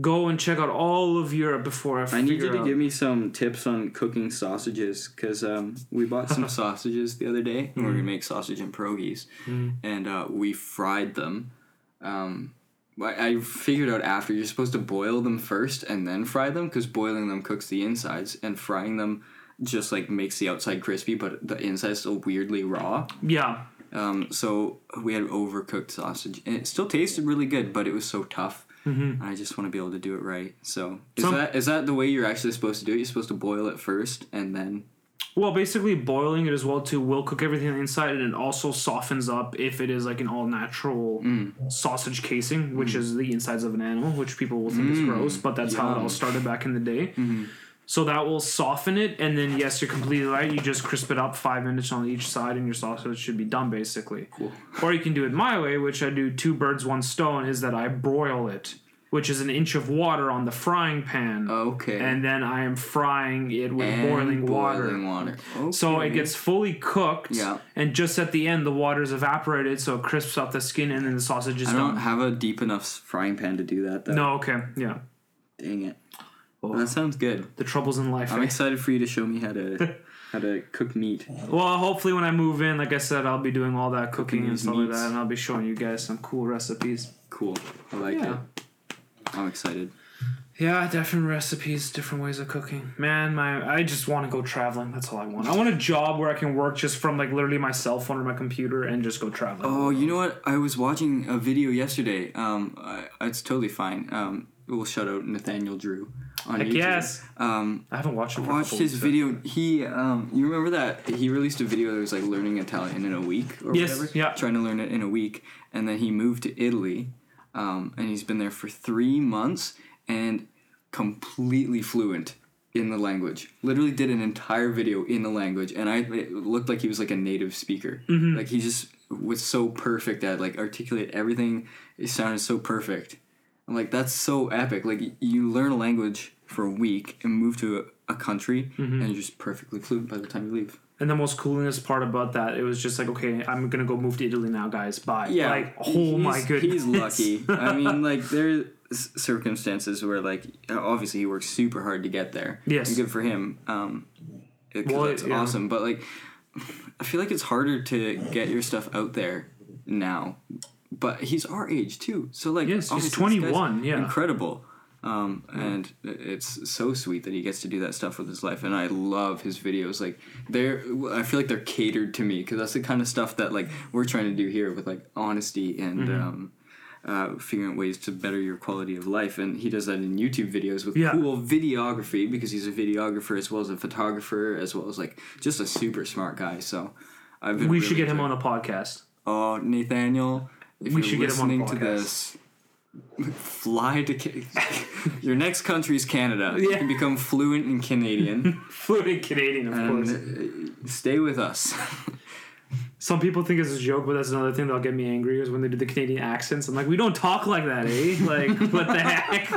go and check out all of Europe before I. I need you to out- give me some tips on cooking sausages because um, we bought some sausages the other day. and We're gonna make sausage and pierogies, and uh, we fried them. Um, I I figured out after you're supposed to boil them first and then fry them because boiling them cooks the insides and frying them just like makes the outside crispy but the inside's still weirdly raw. Yeah, Um, so we had overcooked sausage, and it still tasted really good, but it was so tough. Mm-hmm. I just want to be able to do it right. So is Some- that is that the way you're actually supposed to do it? You're supposed to boil it first and then. well, basically boiling it as well too will cook everything inside, and it also softens up if it is like an all natural Mm. sausage casing, which is the insides of an animal, which people will think is gross, but that's how it all Mm. Started back in the day. Mm-hmm. So that will soften it, and then yes, you're completely right. You just crisp it up five minutes on each side, and your sausage should be done basically. Cool. Or you can do it my way, which I do two birds, one stone, is that I broil it, which is an inch of water on the frying pan. Okay. And then I am frying it with And boiling, water. boiling water. So it gets fully cooked, Yeah. and just at the end, the water's evaporated, so it crisps up the skin, and then the sausage is done. I don't have a deep enough frying pan to do that though. No, okay, yeah. Dang it. Well, that sounds good. The troubles in life. I'm eh? excited for you to show me how to how to cook meat. Well, hopefully when I move in, like I said, I'll be doing all that cooking and these stuff like that, and I'll be showing you guys some cool recipes. Cool. I like Yeah. it. I'm excited. Yeah, different recipes, different ways of cooking. Man, my I just want to go traveling. That's all I want. I want a job where I can work just from like literally my cell phone or my computer and just go traveling. Oh, you know what? I was watching a video yesterday. Um, I, it's totally fine. Um, we'll shout out Nathaniel Drew on Heck YouTube. yes. Um, I haven't watched him. For watched his weeks, video. He, um, you remember that he released a video that was like learning Italian in a week or Yes, whatever. yeah. Trying to learn it in a week, and then he moved to Italy, um, and he's been there for three months and completely fluent in the language. Literally did an entire video in the language, and I it looked like he was like a native speaker. Mm-hmm. Like he just was so perfect at like articulate everything. It sounded so perfect. I'm like, that's so epic. Like you learn a language for a week and move to a, a country, Mm-hmm. and you're just perfectly fluent by the time you leave. And the most coolest part about that, it was just like, okay, I'm gonna go move to Italy now, guys. Bye. Like, oh my goodness. He's lucky. I mean, like there's circumstances where like obviously he works super hard to get there. Yes. and good for him. Um, 'cause Well, that's yeah. awesome. But like, I feel like it's harder to get your stuff out there now. But he's our age too, so like Yes, he's guy's 21, yeah. incredible. Um, and it's so sweet that he gets to do that stuff with his life, and I love his videos. Like they're, I feel like they're catered to me because that's the kind of stuff that like we're trying to do here with like honesty and Mm-hmm. um, uh, figuring out ways to better your quality of life. And he does that in YouTube videos with Yeah. cool videography because he's a videographer as well as a photographer as well as like just a super smart guy. So I've been we really should get him on a podcast. Oh, Nathaniel, if We you're get him on listening to this, fly to Ca- your next country is Canada. You can become fluent in Canadian Fluent in Canadian, of course. and uh, stay with us. Some people think it's a joke, but that's another thing that'll get me angry is when they do the Canadian accents. I'm like, we don't talk like that, eh? Like, what the heck?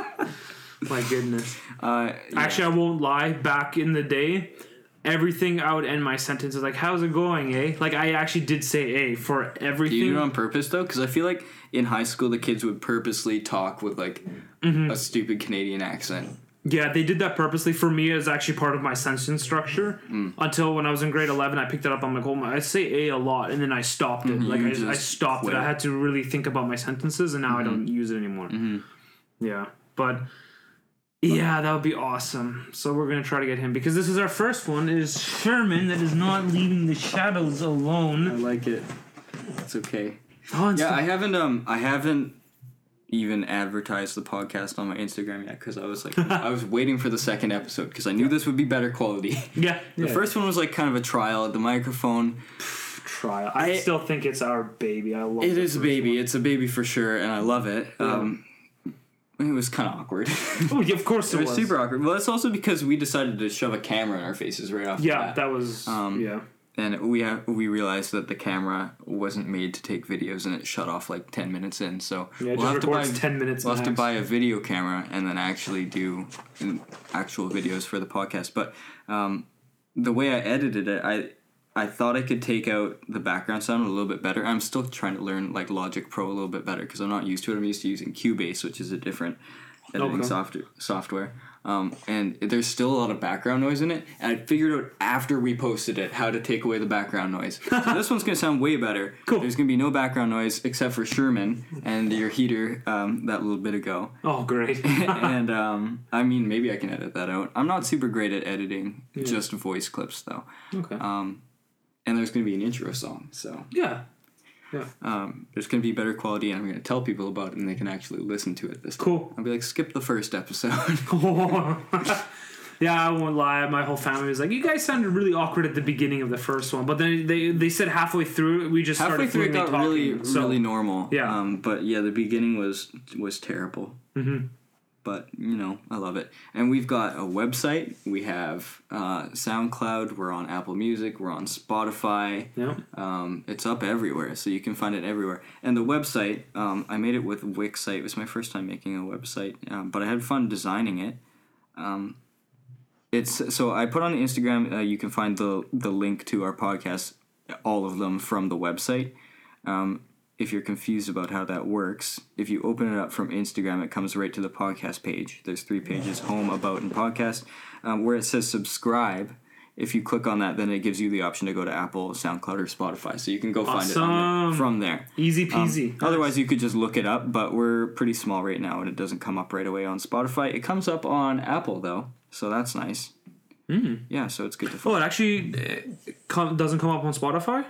My goodness. Uh, yeah. Actually, I won't lie. Back in the day, everything I would end my sentences like, "How's it going, eh?" Like I actually did say "eh" for everything. do you do it on purpose though? Because I feel like in high school the kids would purposely talk with like Mm-hmm. a stupid Canadian accent. Yeah, they did that purposely for me as actually part of my sentence structure. Mm. Until when I was in grade eleven, I picked it up. I'm like, oh my, I say a a lot, and then I stopped it. Like Mm-hmm. you I, I stopped it. I had to really think about my sentences, and now I don't Mm-hmm. use it anymore. Yeah, but yeah, that would be awesome. So we're gonna try to get him because this is our first one. Is Sherman that is not leaving the shadows alone. I like it. It's okay. Oh, Yeah, I haven't um I haven't even advertised the podcast on my Instagram yet because I was like I was waiting for the second episode because I knew this would be better quality. yeah. The yeah. first one was like kind of a trial at the microphone. trial. I, I- still think it's our baby. I love It It is a baby. It's a baby for sure, and I love it. Um, it was kind of awkward. Oh, yeah, of course it, it was was. super awkward. Well, it's also because we decided to shove a camera in our faces right off. the Yeah, that was. Um, yeah. and we ha- we realized that the camera wasn't made to take videos, and it shut off like ten minutes in. So Yeah, we'll have to buy 10 minutes We'll have to buy a video camera and then actually do actual videos for the podcast. But um, the way I edited it, I I thought I could take out the background sound a little bit better. I'm still trying to learn like Logic Pro a little bit better because I'm not used to it. I'm used to using Cubase, which is a different editing Okay. software software. Um, and there's still a lot of background noise in it. And I figured out after we posted it how to take away the background noise. So this one's gonna sound way better. Cool. There's gonna be no background noise except for Sherman and your heater um, that little bit ago. Oh, great. and um, I mean, maybe I can edit that out. I'm not super great at editing just voice clips though. okay. Um, and there's gonna be an intro song, so yeah. Yeah. Um, there's gonna be better quality, and I'm gonna tell people about it, and they can actually listen to it this time. Cool. I'll be like, skip the first episode. yeah, I won't lie. My whole family was like, "You guys sounded really awkward at the beginning of the first one," but then they they said halfway through we just Halfway started through, it got really, so- really normal. Yeah. Um, but yeah, the beginning was was terrible. Mm-hmm. But you know, I love it. And we've got a website. We have uh, SoundCloud. We're on Apple Music. We're on Spotify. Yeah. Um, it's up everywhere, so you can find it everywhere. And the website, um, I made it with Wixsite. It was my first time making a website, um, but I had fun designing it. Um, it's so I put on Instagram. Uh, you can find the the link to our podcast, all of them from the website. Um, if you're confused about how that works, if you open it up from Instagram, it comes right to the podcast page. There's three pages: home, about, and podcast. Um, where it says subscribe. If you click on that, then it gives you the option to go to Apple, SoundCloud, or Spotify. So you can go find it there, from there. Easy Um, peasy. otherwise, you could just look it up, but we're pretty small right now, and it doesn't come up right away on Spotify. It comes up on Apple though, so that's nice. Mm. Yeah, so it's good to. oh, it actually uh, come, doesn't come up on Spotify.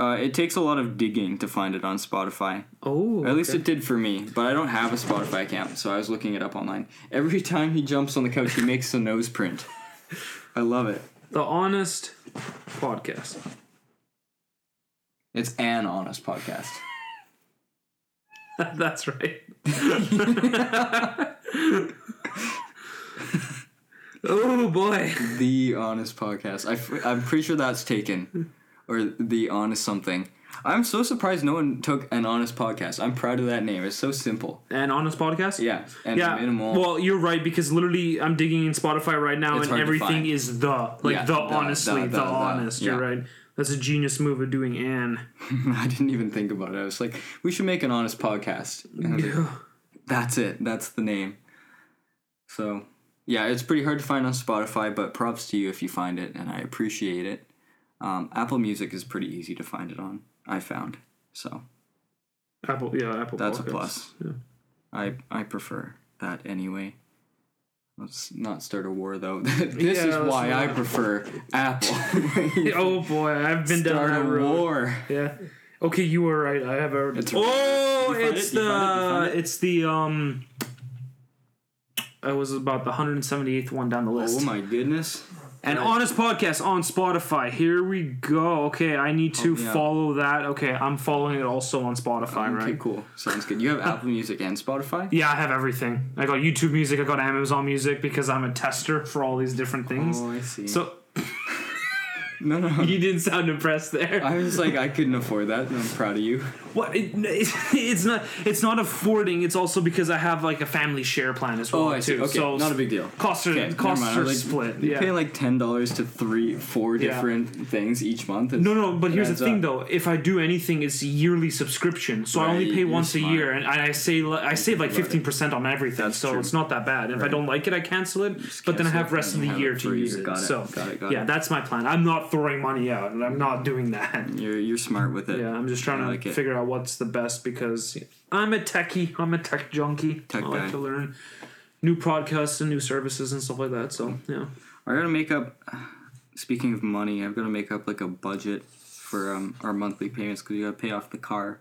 Uh, it takes a lot of digging to find it on Spotify. Oh, at least it did for me, but I don't have a Spotify account, so I was looking it up online. Every time he jumps on the couch, he makes a nose print. I love it. the honest podcast. It's an honest podcast. That's right. oh boy. The honest podcast. I f- I'm pretty sure that's taken, or the honest something. I'm so surprised no one took an honest podcast. I'm proud of that name. It's so simple. An honest podcast. Yeah, and Yeah. minimal. Well, you're right because literally I'm digging in Spotify right now It's and everything is the like Yeah, the, the, honestly the, the, the, honest. You're yeah. right. That's a genius move of doing Anne. I didn't even think about it. I was like, we should make an honest podcast. Was like, That's it. That's the name. So, yeah, it's pretty hard to find on Spotify, but props to you if you find it, and I appreciate it. Um, Apple Music is pretty easy to find it on. I found so Apple, yeah, Apple. That's a plus. Yeah. I I prefer that anyway. Let's not start a war though. this Yeah, is let's why I not. prefer Apple. Oh boy, I've been down start that a road. war. Yeah. Okay, you were right. I have already. It's- oh, it's it? The it? It? it's the um. It was about the 178th one down the list. Oh my goodness. An Right. honest podcast on Spotify. Here we go. Okay, I need to Oh, yeah. follow that. Okay, I'm following it also on Spotify, Okay, right? cool. Sounds good. You have Apple Music and Spotify? Yeah, I have everything. I got YouTube Music. I got Amazon Music because I'm a tester for all these different things. Oh, I see. So No, no. You didn't sound impressed there. I was like, I couldn't afford that. And I'm proud of you. What? It, it's not. It's not affording. It's also because I have like a family share plan as well Oh, I see. too. Okay, so not a big deal. Costs are Okay, costs are like, split. You Yeah. pay like ten dollars to three, four Yeah. different things each month. No, no, but here's the thing up. though. If I do anything, it's yearly subscription, so I only pay once a year, and I save I save like fifteen percent on everything. That's so true. it's not that bad. And If I don't like it, I cancel it. But then I have rest of the year to use it. Got it, So got it, got yeah, it. that's my plan. I'm not throwing money out. and I'm not doing that. You're you're smart with it. Yeah, I'm just trying to figure out what's the best because I'm a techie. I'm a tech junkie. Tech I like guy. to learn new podcasts and new services and stuff like that. So yeah. I gotta make up. Speaking of money, I've got to make up like a budget for um, our monthly payments because you got to pay off the car.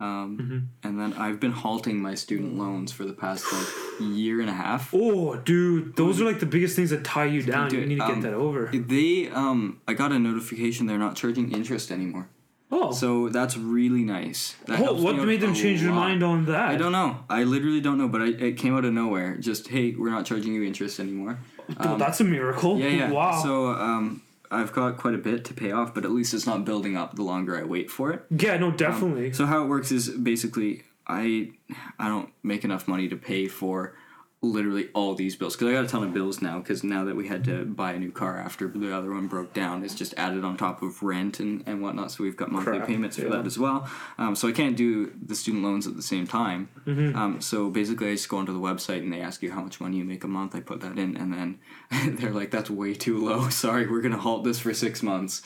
Um, Mm-hmm. And then I've been halting my student loans for the past like year and a half. Oh, dude, those are like the biggest things that tie you down. You need to get um, that over. They um, I got a notification they're not charging interest anymore. Oh, So that's really nice. That oh what made them change their mind on that? I don't know. I literally don't know, but I, it came out of nowhere. Just hey, we're not charging you interest anymore. Well, that's a miracle. Um, Yeah, yeah. Wow. So um, I've got quite a bit to pay off, but at least it's not building up the longer I wait for it. yeah, no, definitely. So how it works is basically I I don't make enough money to pay for literally all these bills because I got a ton of bills now because now that we had to buy a new car after the other one broke down it's just added on top of rent and, and whatnot so we've got monthly Crap, payments for yeah. that as well um, so I can't do the student loans at the same time Mm-hmm. um, so basically I just go onto the website and they ask you how much money you make a month I put that in and then they're like that's way too low sorry we're gonna halt this for six months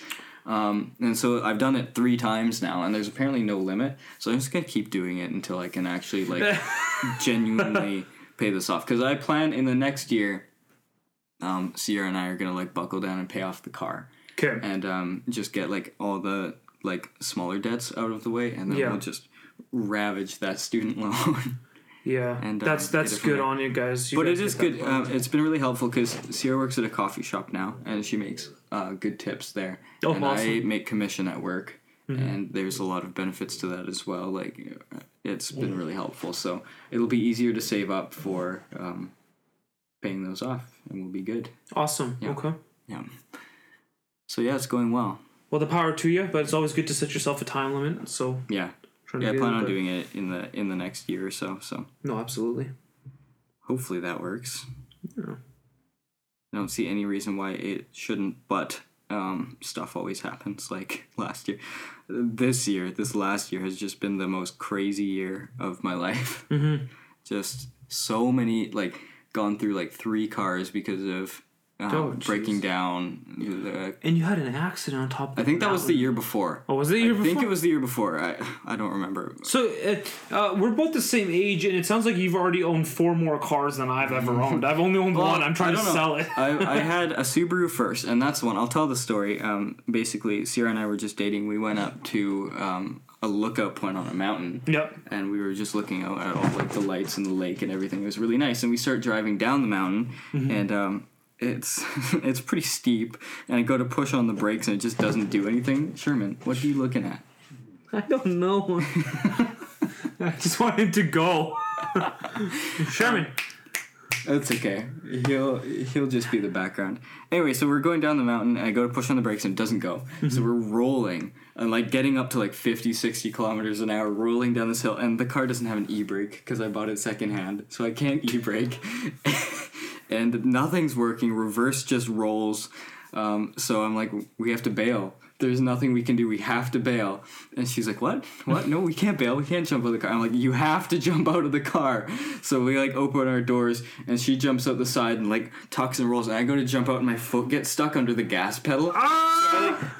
um, and so I've done it three times now, and there's apparently no limit. So I'm just gonna keep doing it until I can actually like genuinely pay this off. Because I plan in the next year, um, Sierra and I are gonna like buckle down and pay off the car, Okay. and um, just get like all the like smaller debts out of the way, and then Yeah. we'll just ravage that student loan. Yeah, and, that's um, that's from good on you guys. You but guys it is good. Um, it's been really helpful because Sierra works at a coffee shop now, and she makes uh, good tips there. Oh, and I awesome. Mm-hmm. make commission at work, and there's a lot of benefits to that as well. Like, uh, it's been really helpful. So it'll be easier to save up for um, paying those off, and we'll be good. awesome. yeah. Okay. Yeah. So yeah, it's going well. Well, the power to you, but it's always good to set yourself a time limit. So Yeah. Yeah, I plan on doing it in the in the next year or so. So No, absolutely. hopefully that works. Yeah. I don't see any reason why it shouldn't, but um, stuff always happens. Like last year, this year, this last year has just been the most crazy year of my life. Mm-hmm. Just so many, like, gone through like three cars because of um, Oh, breaking down. The, And you had an accident on top. of I think that was the year before. Oh, was it the year before? I before? think it was the year before. I I don't remember. So uh, uh, we're both the same age, and it sounds like you've already owned four more cars than I've ever owned. I've only owned one. I'm trying to know. sell it. I, I had a Subaru first, and that's one. I'll tell the story. Um, basically, Sierra and I were just dating. We went up to um, a lookout point on a mountain. Yep. And we were just looking out at all like the lights and the lake and everything. It was really nice. And we start driving down the mountain, Mm-hmm. and um, it's it's pretty steep. And I go to push on the brakes, and it just doesn't do anything. Sherman, what are you looking at? I don't know. I just wanted to go. Sherman. That's okay. He'll he'll just be the background. Anyway, so we're going down the mountain and I go to push on the brakes and it doesn't go. So we're rolling and like getting up to like 50, 60 kilometers an hour, rolling down this hill. And the car doesn't have an e-brake because I bought it secondhand. So I can't e-brake. and nothing's working. Reverse just rolls. Um, so I'm like, we have to bail. There's nothing we can do. We have to bail. And she's like, what? What? No, we can't bail. We can't jump out of the car. I'm like, you have to jump out of the car. So we like open our doors and she jumps out the side and like tucks and rolls. And I go to jump out and my foot gets stuck under the gas pedal. Ah!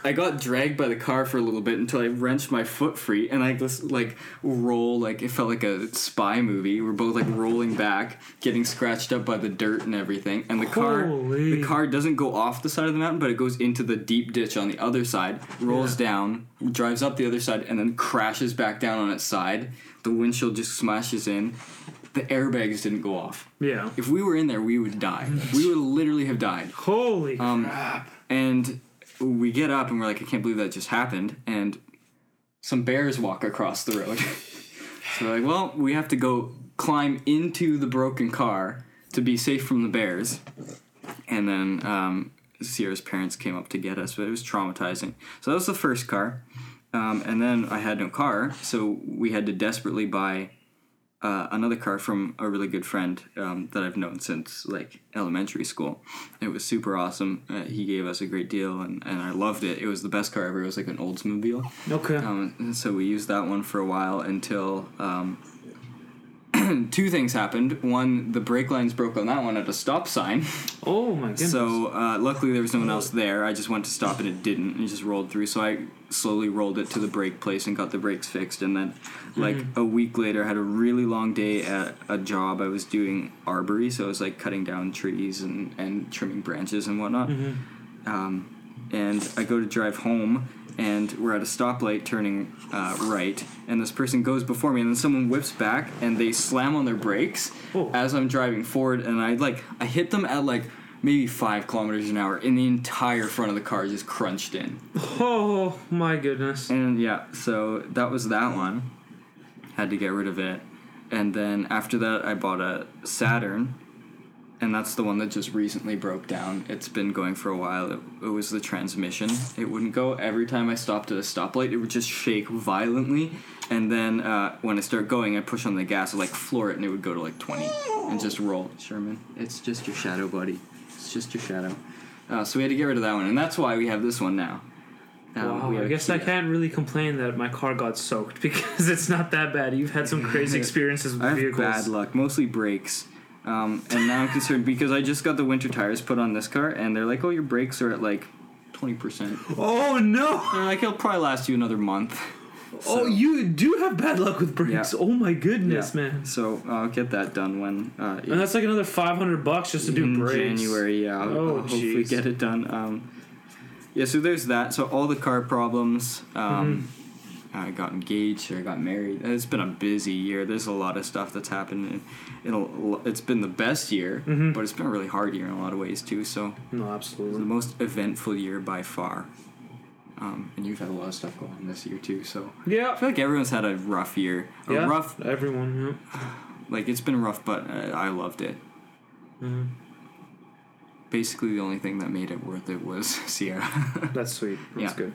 I got dragged by the car for a little bit until I wrenched my foot free, and I just like roll like it felt like a spy movie. We're both like rolling back, getting scratched up by the dirt and everything. And the car, the car doesn't go off the side of the mountain, but it goes into the deep ditch on the other side, rolls down, drives up the other side, and then crashes back down on its side. The windshield just smashes in. The airbags didn't go off. Yeah. If we were in there, we would die. We would literally have died. Holy Um, crap. And we get up and we're like, I can't believe that just happened. And some bears walk across the road. so we're like, well, we have to go climb into the broken car to be safe from the bears. And then um, Sierra's parents came up to get us, but it was traumatizing. So that was the first car, um, and then I had no car, so we had to desperately buy uh, another car from a really good friend um, that I've known since like elementary school. It was super awesome. Uh, he gave us a great deal, and, and I loved it. It was the best car ever. It was like an Oldsmobile. Okay. Um, so we used that one for a while until um, two things happened. One, the brake lines broke on that one at a stop sign. oh my goodness. So uh, luckily there was no one else there. I just went to stop and it didn't. And it just rolled through. So I slowly rolled it to the brake place and got the brakes fixed. And then, like a week later, I had a really long day at a job. I was doing arbory, so I was like cutting down trees and and trimming branches and whatnot. Um, and I go to drive home. And we're at a stoplight turning uh, right, and this person goes before me, and then someone whips back, and they slam on their brakes Oh. as I'm driving forward, and I like I hit them at like maybe five kilometers an hour, and the entire front of the car just crunched in. oh my goodness. And yeah, so that was that one. Had to get rid of it, and then after that, I bought a Saturn, and that's the one that just recently broke down. It's been going for a while. It, it was the transmission. It wouldn't go. Every time I stopped at a stoplight, it would just shake violently. And then uh, when I start going, I push on the gas, I'd like floor it, and it would go to like 20 and just roll. Sherman, it's just your shadow, buddy. It's just your shadow. Uh, so we had to get rid of that one, and that's why we have this one now. Um, Wow, I guess I can't really complain that my car got soaked because it's not that bad. You've had some crazy experiences with I have vehicles. bad luck, mostly brakes. Um, and now I'm concerned because I just got the winter tires put on this car, and they're like, "Oh, your brakes are at like twenty percent." Oh no! I'm like, it'll probably last you another month. Oh, you do have bad luck with brakes. Yeah. Oh my goodness, man. So I'll get that done when uh, And that's like another five hundred bucks just to do in brakes. January. Yeah, I'll, Oh, I'll hopefully get it done. Um, yeah, so there's that. So all the car problems. Um, Mm-hmm. I got engaged. I got married. It's been a busy year. There's a lot of stuff that's happened. It'll, it's been the best year, Mm-hmm. but it's been a really hard year in a lot of ways too. So No, absolutely, the most eventful year by far. Um, and you've had a lot of stuff going on this year too. So yeah, I feel like everyone's had a rough year. A Yeah. rough, Everyone. Yeah. like it's been rough, but uh, I loved it. Mhm. Basically, the only thing that made it worth it was Sierra. That's sweet. That's Yeah. good.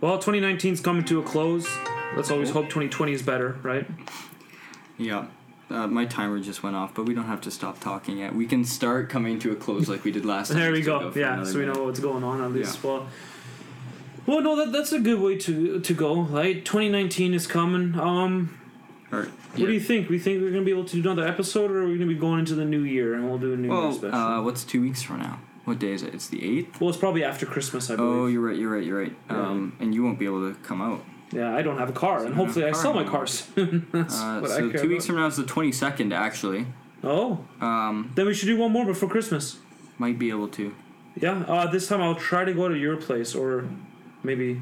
Well, 2019's coming to a close. Let's always hope 2020 is better, right? yeah. Uh, my timer just went off, but we don't have to stop talking yet. We can start coming to a close like we did last time. There we Still go. Yeah, so we know what's going on at least. Yeah. Well, well, no, that, that's a good way to to go. Right, 2019 is coming. Um, Or, what yeah. do you think? We think we're gonna be able to do another episode, or are we gonna be going into the new year and we'll do a new year Well, special? uh, what's two weeks from now? What day is it? It's the eighth. well, it's probably after Christmas, I believe. Oh, believe. you're right. You're right. You're right. Um, and you won't be able to come out. yeah, I don't have a car, and hopefully I sell my no car soon. That's Uh, what I so care two weeks about. from now is the twenty second. Actually, Oh, um, then we should do one more before Christmas. might be able to. Yeah, uh, this time I'll try to go to your place, or maybe,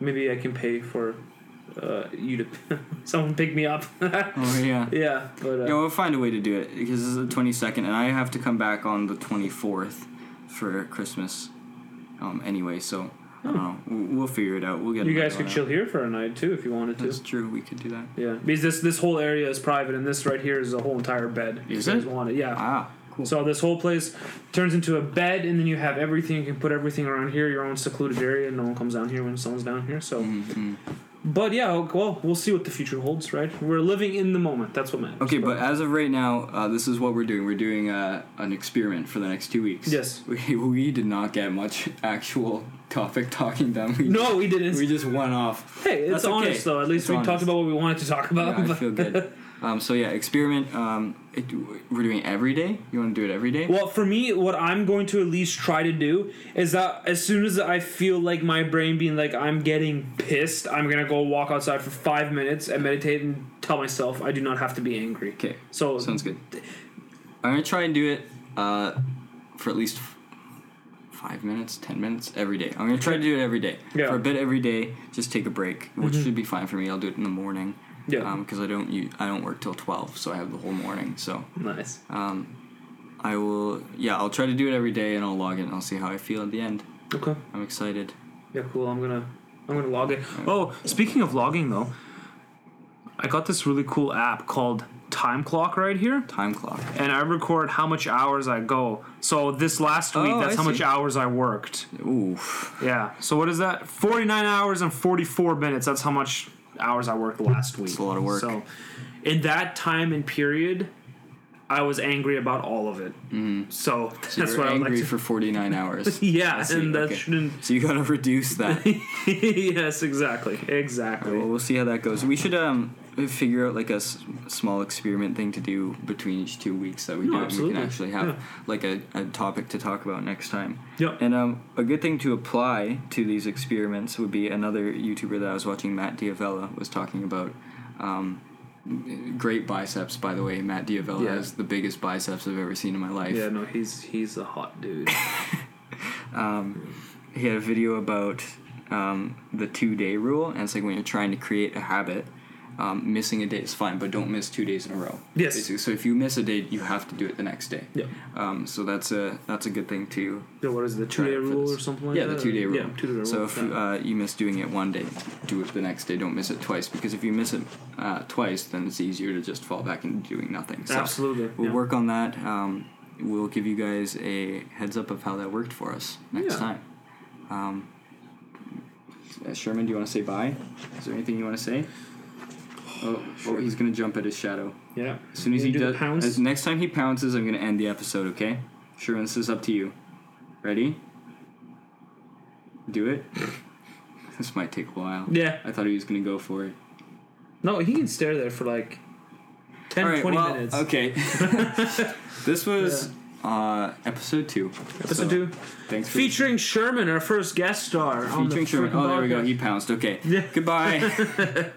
maybe I can pay for uh, you to someone pick me up. Oh yeah. yeah, but uh, Yeah, we'll find a way to do it because this is the twenty second, and I have to come back on the twenty fourth for Christmas. Um, anyway, so I don't know. We'll, we'll figure it out. We'll get. you guys could chill out. here for a night too if you wanted to. That's true. We could do that. Yeah, because this this whole area is private, and this right here is a whole entire bed. If Is you guys it? want it? Yeah. Ah, cool. So this whole place turns into a bed, and then you have everything. You can put everything around here, your own secluded area. And no one comes down here when someone's down here. So, Mhm. But yeah, well, we'll see what the future holds. Right? We're living in the moment. That's what matters. Okay, but as of right now, uh, this is what we're doing. We're doing uh, an experiment for the next two weeks. Yes. We, we did not get much actual topic talking done. We, no, we didn't. We just went off. hey, it's That's okay. honest though. At least It's we honest. talked about what we wanted to talk about. Yeah, I feel good. Um, so yeah, experiment. Um, it, we're doing every day. You want to do it every day? Well, for me, what I'm going to at least try to do is that as soon as I feel like my brain being like I'm getting pissed, I'm gonna go walk outside for five minutes and meditate and tell myself I do not have to be angry. Okay. So Sounds good. I'm gonna try and do it uh, for at least f- five minutes, ten minutes every day. I'm gonna try to do it every day. Yeah. Mm-hmm. For a bit every day, just take a break, which should be fine for me. I'll do it in the morning. Yeah. Because I don't u- I don't work till twelve, so I have the whole morning. So nice. um, I will. Yeah, I'll try to do it every day, and I'll log in. and I'll see how I feel at the end. Okay. I'm excited. Yeah, cool. I'm gonna I'm gonna log it. Oh, speaking of logging though, I got this really cool app called time clock right here, Time clock. and I record how much hours I go. So this last week, Oh, that's I how much hours I worked. Ooh. Yeah. So what is that? Forty nine hours and forty four minutes. That's how much hours I worked last week. a lot of work. So in that time and period, I was angry about all of it. Mm-hmm. So, So that's what I'm angry like to. for 49 hours. yeah, and that okay. shouldn't. So you gotta reduce that. yes, exactly, exactly. well, we'll see how that goes. We should um figure out like a s- small experiment thing to do between each two weeks that we No, do. We absolutely. can actually have Yeah. like a, a topic to talk about next time. Yep. And um, a good thing to apply to these experiments would be another YouTuber that I was watching, Matt D'Avella, was talking about. Um, great biceps, by the way. Matt D'Avella Yeah. has the biggest biceps I've ever seen in my life. Yeah, no, he's he's a hot dude. he had a video about um, the two day rule, and it's like when you're trying to create a habit, um, missing a day is fine, but don't miss two days in a row. Yes. Basically. So if you miss a day, you have to do it the next day. Yep. Um, so that's a that's a good thing too. Yeah, what is it, the two day rule or something like yeah, that? the two day rule. Yeah, two day rule. So if yeah. uh, you miss doing it one day, do it the next day. Don't miss it twice because if you miss it uh, twice, then it's easier to just fall back into doing nothing. So Absolutely, we'll yeah. work on that. Um, we'll give you guys a heads up of how that worked for us next Yeah. time. Um, uh, Sherman, do you want to say bye? Is there anything you want to say? Oh, oh, he's gonna jump at his shadow. yeah. As soon as he do does, pounce? as next time he pounces, I'm gonna end the episode. Okay, Sherman, this is up to you. Ready? Do it. this might take a while. Yeah. I thought he was gonna go for it. No, he can stare there for like 10, All right, 20 well, minutes. Okay. this was uh, episode two. Episode So, two. Thanks for Featuring Sherman, our first guest star. featuring Sherman. Oh, there we go. He pounced. Okay. Yeah. Goodbye.